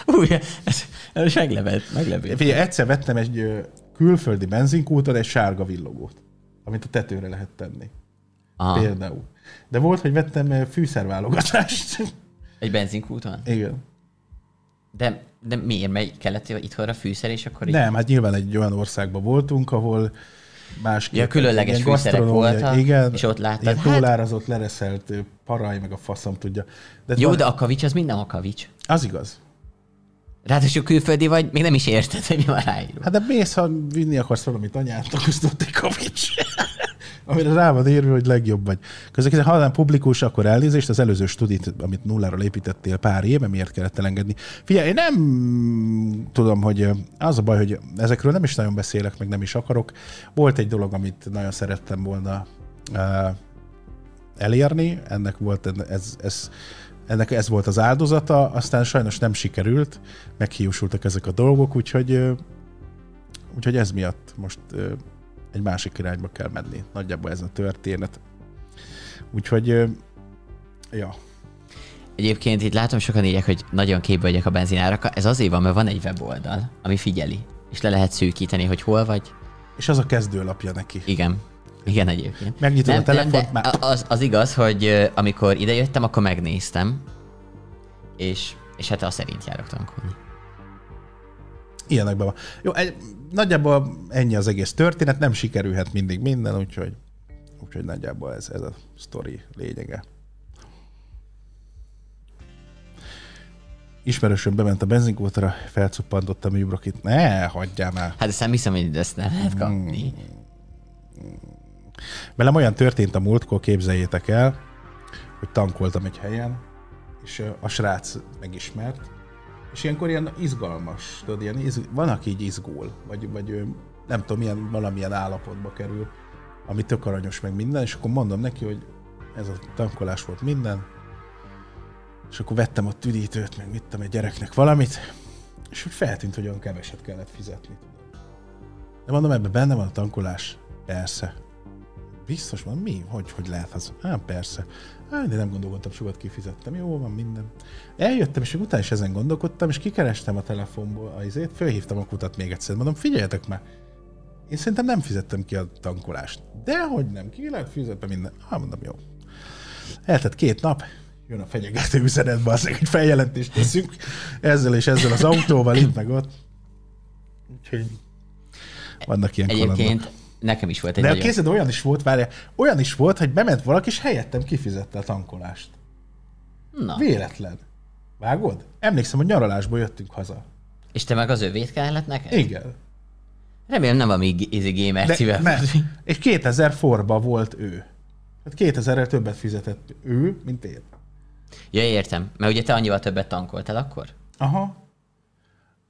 Új, ez, ez meglepett, meglepett. Figyelj, egyszer vettem egy külföldi benzinkúton egy sárga villogót, amit a tetőre lehet tenni. Aha, Például. De volt, hogy vettem ö, fűszerválogatást. egy benzinkúton? Igen. De, de miért? Mert kellett itthonra fűszer, és akkor így... Nem, hát nyilván egy olyan országban voltunk, ahol másképp... Ja, különleges fűszerek voltak, igen, és ott láttad, Ilyen hát- túlárazott, lereszelt ö, paraj, meg a faszom tudja. De Jó, van- de a kavics az minden a kavics. Az igaz. Ráadásul külföldi vagy, még nem is érted, hogy mi van ráírva. Hát de mész, ha vinni akarsz valamit anyát, akkor egy kavics. Amire rá van írva, hogy legjobb vagy. Közben, ha nem publikus, akkor elnézést, az előző studit, amit nulláról építettél pár éve, miért kellett elengedni? Figyelj, én nem tudom, hogy az a baj, hogy ezekről nem is nagyon beszélek, meg nem is akarok. Volt egy dolog, amit nagyon szerettem volna uh, elérni, ennek volt ez, ez, ennek ez volt az áldozata, aztán sajnos nem sikerült, meghiúsultak ezek a dolgok, úgyhogy, úgyhogy ez miatt most egy másik irányba kell menni. Nagyjából ez a történet. Úgyhogy, ja, Egyébként itt látom sokan írják, hogy nagyon képbe vagyok a benzinárakkal. Ez azért van, mert van egy weboldal, ami figyeli. És le lehet szűkíteni, hogy hol vagy. és az a kezdőlapja neki. Igen. Igen, egyébként. Megnyitod a telefont, már- az, az igaz, hogy amikor idejöttem, akkor megnéztem, és, és hát azt szerint járok tankolni. Ilyenekben van. Jó, egy, nagyjából ennyi az egész történet, nem sikerülhet mindig minden, úgyhogy, úgyhogy nagyjából ez, ez a sztori lényege. Ismerősöm bement a benzinkútra, felcuppantott a műbrokit. Ne, hagyjál már. Hát ezt nem hiszem, hogy ezt nem lehet kapni. Velem olyan történt a múltkor, képzeljétek el, hogy tankoltam egy helyen, és a srác megismert, és ilyenkor ilyen izgalmas, tudod, ilyen iz, van, aki így izgul, vagy, vagy nem tudom, milyen, valamilyen állapotba kerül, ami tök aranyos meg minden, és akkor mondom neki, hogy ez a tankolás volt minden, és akkor vettem a üdítőt, meg mit tudom, egy gyereknek valamit, és úgy feltűnt, hogy olyan keveset kellett fizetni. De mondom, ebben benne van a tankolás? Persze. Biztos van? Mi? Hogy, hogy lehet az? Hát persze. Hát, de nem gondolkodtam, sokat kifizettem. Jó, van minden. Eljöttem, és utána is ezen gondolkodtam, és kikerestem a telefonból a izét, fölhívtam a kutat még egyszer. Mondom, figyeljetek már, én szerintem nem fizettem ki a tankolást. De hogy nem, ki lehet fizetni minden. Hát mondom, jó. Eltett két nap, jön a fenyegető üzenetbe, az egy feljelentést teszünk ezzel és ezzel az autóval, itt meg ott. Úgyhogy vannak ilyen kalandok. Nekem is volt egy De nagyon... kézed olyan is volt, várja, olyan is volt, hogy bement valaki, és helyettem kifizette a tankolást. Na, Véletlen. Vágod? Emlékszem, hogy nyaralásból jöttünk haza. és te meg az övét kellett neked? Igen. Remélem nem a mi easy gamer De, szíve. ne, és 2000 forba volt ő. Hát 2000-rel többet fizetett ő, mint én. Ja, értem. Mert ugye te annyival többet tankoltál akkor? Aha.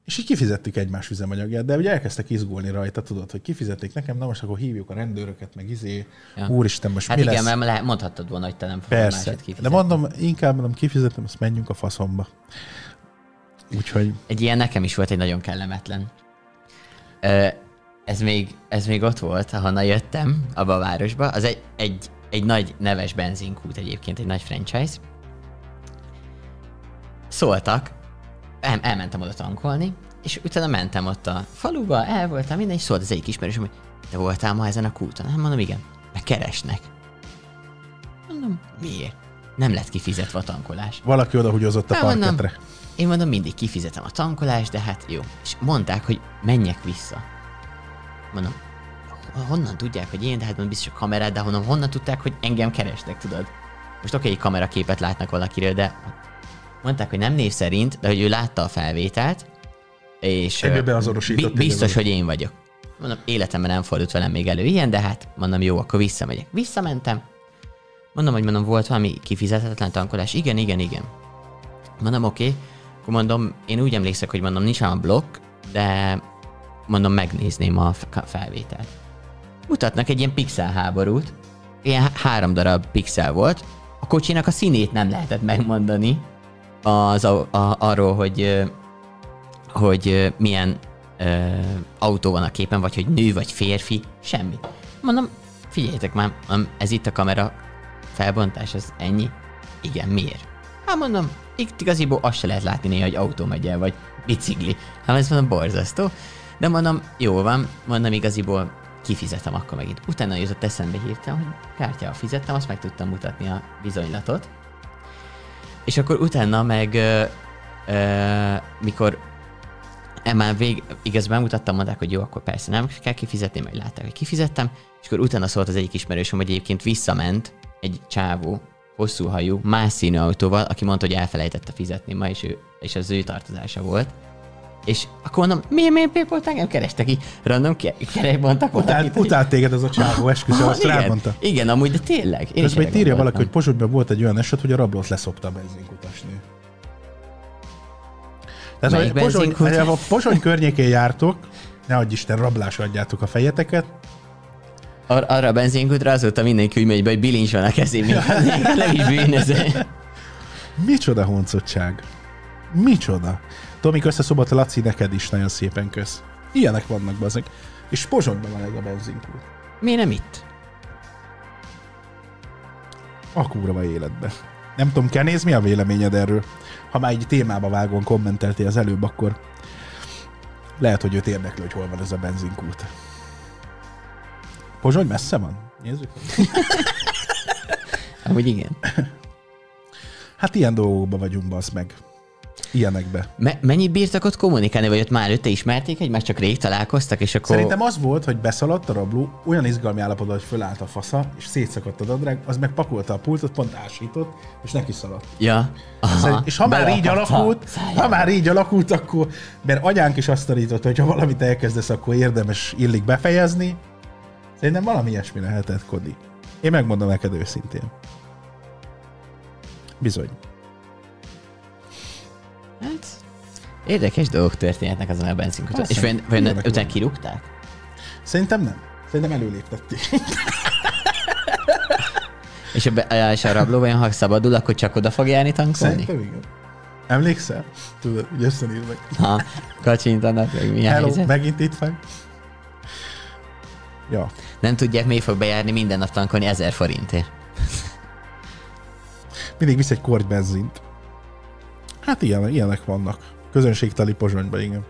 És így kifizettük egymás üzemanyagját, de ugye elkezdtek izgulni rajta, tudod, hogy kifizették nekem, na most akkor hívjuk a rendőröket, meg izé, Ja. úristen, most Hát mi igen, lesz? mert le- mondhattad volna, hogy te nem fogod Persze. De mondom, inkább mondom, kifizetem, azt menjünk a faszomba. Úgyhogy Egy ilyen nekem is volt egy nagyon kellemetlen. Ez még, ez még ott volt, ahonnan jöttem, abba a városba. Az egy, egy, egy nagy neves benzinkút egyébként, egy nagy franchise. Szóltak, el, elmentem oda tankolni, és utána mentem ott a faluba, el voltam minden, és szólt az egyik ismerősöm, hogy te voltál ma ezen a kúton? Hát mondom, igen. Meg keresnek. Mondom, miért? Nem lett kifizetve a tankolás. valaki odahugyozott a Hát, mondom, parketre. Én mondom, mindig kifizetem a tankolást, de hát jó. És mondták, hogy menjek vissza. Mondom, honnan tudják, hogy én, de hát mondom, biztos a kamerát, de honnan, honnan tudták, hogy engem keresnek, tudod? Most oké, egy kameraképet látnak valakiről, de mondták, hogy nem név szerint, de hogy ő látta a felvételt, és bi- biztos, hogy én vagyok. Mondom, életemben nem fordult velem még elő ilyen, de hát mondom, jó, akkor visszamegyek. Visszamentem. Mondom, hogy mondom, volt valami kifizetetlen tankolás. Igen, igen, igen. Mondom, oké. Okay. Akkor mondom, én úgy emlékszek, hogy mondom, nincs a blokk, de mondom, megnézném a felvételt. Mutatnak egy ilyen pixel háborút. Ilyen há- három darab pixel volt. A kocsinak a színét nem lehetett megmondani az, a, a, arról, hogy hogy milyen ö, autó van a képen, vagy hogy nő, vagy férfi, semmi. Mondom, figyeljetek már, ez itt a kamera felbontás, ez ennyi? Igen, miért? Hát mondom, itt igaziból azt se lehet látni néha, hogy autó megy el, vagy bicikli. Hát ez mondom, borzasztó. De mondom, jó van, mondom, igaziból kifizetem akkor megint. Utána jutott eszembe hirtelen, hogy kártyával fizettem, azt meg tudtam mutatni a bizonylatot. És akkor utána meg, ö, ö, mikor E már vég, igaz, bemutattam, mondták, hogy jó, akkor persze nem kell kifizetni, majd látták, hogy kifizettem, és akkor utána szólt az egyik ismerősöm, hogy egyébként visszament egy csávó, hosszú hajú, más színű autóval, aki mondta, hogy elfelejtette fizetni ma, és, ő, és az ő tartozása volt. És akkor mondom, miért, miért, miért volt engem kerestek ki? Random ke- mondtak Utál, utált téged az a csávó, esküszöm, azt igen, rámondta. Igen, amúgy, de tényleg. Én Közben itt írja valaki, hogy Pozsonyban volt egy olyan eset, hogy a rablót leszopta a benzinkutasnő. Tehát, hogy Pozsony, a Pozsony környékén jártok, ne adj Isten, rablásra adjátok a fejeteket, Ar- arra a benzinkútra azóta mindenki úgy megy be, hogy bilincs van a kezében, nem is bűnöző. Micsoda honcottság. Micsoda. Tomik összeszobott Laci, neked is nagyon szépen kösz. Ilyenek vannak bazeg. És Pozsonyban van ez a benzinkút. Miért nem itt? A kurva életbe. Nem tudom, Kenéz, mi a véleményed erről? Ha már egy témába vágón kommenteltél az előbb, akkor lehet, hogy őt érdekli, hogy hol van ez a benzinkút. Pozsony messze van? Nézzük. Amúgy igen. Hát ilyen dolgokban vagyunk, az meg. Ilyenekbe. Me- mennyit bírtak ott kommunikálni, vagy ott már előtte ismerték egymást, csak rég találkoztak, és akkor... Szerintem az volt, hogy beszaladt a rabló, olyan izgalmi állapotban, hogy fölállt a fasza, és szétszakadt a dadrág, az meg pakolta a pultot, pont ásított, és neki szaladt. Ja. Aha, Szerint, és ha már így alakult, ha már így alakult, akkor, mert anyánk is azt tanította, hogy ha valamit elkezdesz, akkor érdemes illik befejezni. Szerintem valami ilyesmi lehetett, Kodi. Én megmondom neked őszintén. Bizony. Hát, érdekes dolgok történhetnek azon a benzinkuton. Persze, És vajon, vajon vannak. kirúgták? Szerintem nem. Szerintem előléptették. És a, be, és a rabló vajon, ha szabadul, akkor csak oda fog járni tankolni? Szerintem igen. Emlékszel? Tudod, hogy összeírnak. Ha, kacsintanak, meg milyen Hello, helyzet. megint itt vagy? Ja. Nem tudják, még fog bejárni minden nap tankolni ezer forintért. Mindig visz egy korty benzint. Hát ilyen, ilyenek vannak. Közönségteli pozsonyban, igen.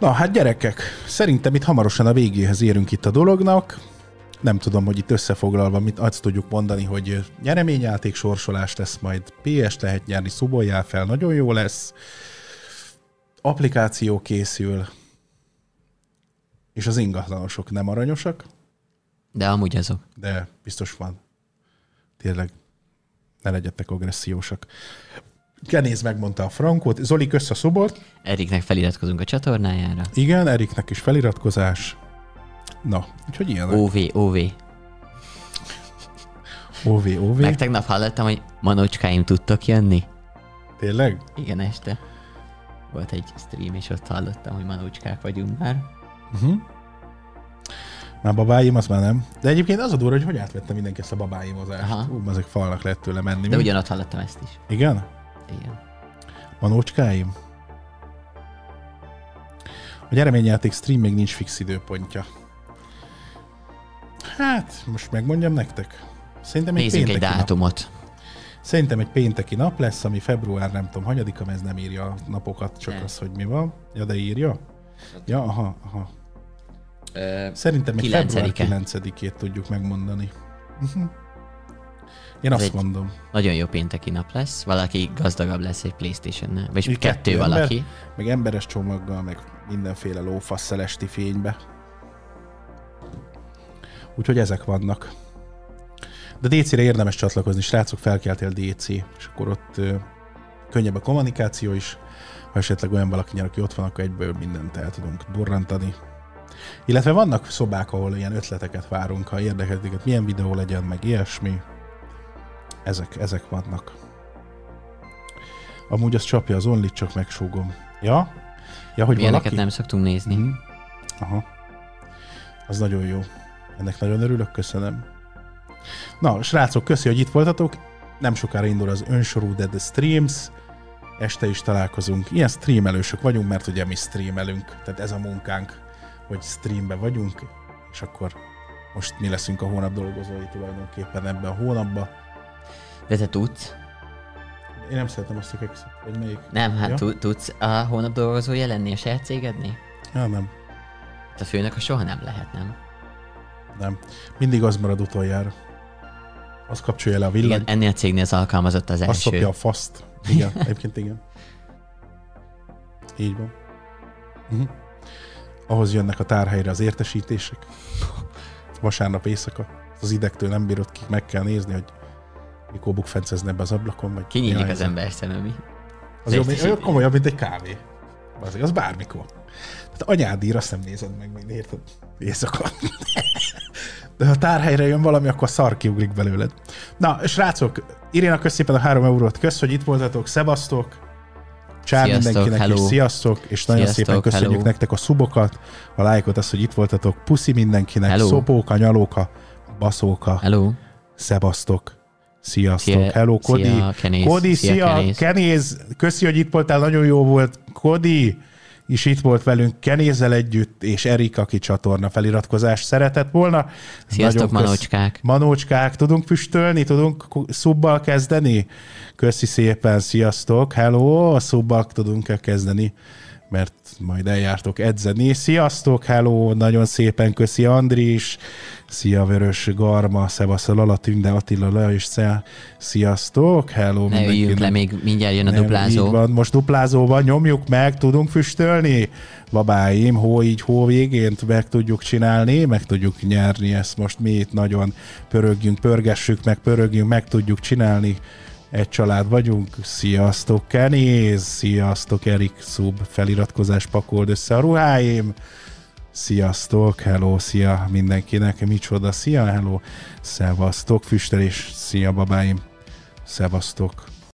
Na, hát gyerekek, szerintem itt hamarosan a végéhez érünk itt a dolognak. Nem tudom, hogy itt összefoglalva mit azt tudjuk mondani, hogy nyereményjáték sorsolás lesz majd, PS lehet nyerni, szuboljál fel, nagyon jó lesz. Applikáció készül, és az ingatlanosok nem aranyosak, De amúgy azok. de biztos van. Tényleg ne legyetek agressziósak. Kenéz megmondta a frankót. Zoli, kösz a szobort. Eriknek feliratkozunk a csatornájára. Igen, Eriknek is feliratkozás. Na, úgyhogy ilyen. OV, OV. OV, OV. Meg tegnap hallottam, hogy manócskáim tudtok jönni. Tényleg? Igen, este. Volt egy stream, és ott hallottam, hogy manócskák vagyunk már. Már babáim, az már nem. De egyébként az a durva, hogy hogy átvette mindenki ezt a babáimozást. Ú, ezek falnak lehet tőle menni. De ugyanott hallottam ezt is. Igen? Igen. Manócskáim? A nyereményjáték stream még nincs fix időpontja. Hát, most megmondjam nektek. Szerintem egy Nézzünk egy pénteki nap. dátumot. Szerintem egy pénteki nap lesz, ami február nem tudom, hanyadika, mert ez nem írja a napokat, csak Nem. az, hogy mi van. Ja, de írja? Ja, aha, aha. Szerintem egy február Kilencedike. 9-ét tudjuk megmondani. Uh-huh. Én Ez azt mondom. nagyon jó pénteki nap lesz. Valaki gazdagabb lesz egy Playstation-nel. Vagy kettő, kettő ember. valaki. Meg emberes csomaggal, meg mindenféle lófasz szelesti fénybe. Úgyhogy ezek vannak. De DC-re érdemes csatlakozni, srácok, felkeltél DC, és akkor ott ö, könnyebb a kommunikáció is. Ha esetleg olyan valaki nyer, aki ott van, akkor egyből mindent el tudunk durrantani. Illetve vannak szobák, ahol ilyen ötleteket várunk, ha érdekelt téged, milyen videó legyen, meg ilyesmi. Ezek, ezek vannak. Amúgy az csapja az onlit, csak megsúgom. Ja? Ja, hogy Ilyeneket valaki? nem szoktunk nézni. Mhm. Aha. Az nagyon jó. Ennek nagyon örülök, köszönöm. Na, srácok, köszi, hogy itt voltatok. Nem sokára indul az önsorú Dead Streams. Este is találkozunk. Ilyen streamelősök vagyunk, mert ugye mi streamelünk. Tehát ez a munkánk, hogy streambe vagyunk, és akkor most mi leszünk a hónap dolgozói tulajdonképpen ebben a hónapban. De te tudsz? Én nem szeretem azt a kekszet, vagy melyik. Nem, hát Ja? tudsz a hónap dolgozója lenni a saját cégednél? Ja, nem. Hát A főnök a soha nem lehet, nem? Nem. Mindig az marad utoljára. Az kapcsolja le a villany. Igen, ennél a cégnél az alkalmazott az Azt első. szopja a faszt. Igen, egyébként igen. Így van. Uh-huh. Ahhoz jönnek a tárhelyre az értesítések. Vasárnap éjszaka. Az idegtől nem bírod ki, meg kell nézni, hogy mikor bukfencezne be az ablakon, vagy Kinyílik az ember szeme, mi? Az jobb, értesítés. olyan komolyabb, mint egy kávé. Az, az bármikor. Tehát anyádír, azt nem nézed meg, mint érted? Éjszaka. De ha tárhelyre jön valami, akkor szar kiugrik belőled. Na, srácok, Iréna, kösz szépen a három eurót. Kösz, hogy itt voltatok. Szevasztok. Csár Sziasztok, mindenkinek hello. is sziasztok, és nagyon Sziasztok, szépen köszönjük hello. nektek a szubokat, a lájkot, azt, hogy itt voltatok. Puszi mindenkinek, Hello. szopóka, nyalóka, baszóka, Hello. szevasztok. Sziasztok. Szia- Hello, Kodi. szia. Kodi, Szia, szia. Kenéz. Köszi, hogy itt voltál, nagyon jó volt. Kodi is itt volt velünk Kenézzel együtt, és Erik, aki csatorna feliratkozást szeretett volna. Sziasztok, Nagyon kösz- manócskák. Manócskák, tudunk füstölni, tudunk szubbal kezdeni? Köszi szépen, sziasztok, hello, a szubbal tudunk-e kezdeni? Mert majd eljártok edzeni. Sziasztok, hello, nagyon szépen köszi Andris, szia Vörös Garma, Szevaszal Alatünde, Attila Le és Szia. Sziasztok, hello Ne üljünk le, még mindjárt jön a Nem, duplázó. Van. Most duplázóban nyomjuk meg, tudunk füstölni? Babáim, hó így hó végén meg tudjuk csinálni, meg tudjuk nyerni ezt most mi itt nagyon pörögjünk, pörgessük meg, pörögjünk, meg tudjuk csinálni. Egy család vagyunk. Sziasztok, Kenéz! Sziasztok, Erik Szub, feliratkozás pakold össze a ruháim. Sziasztok, hello, szia mindenkinek, micsoda, szia, hello, szevasztok, füstelés, szia babáim, szevasztok.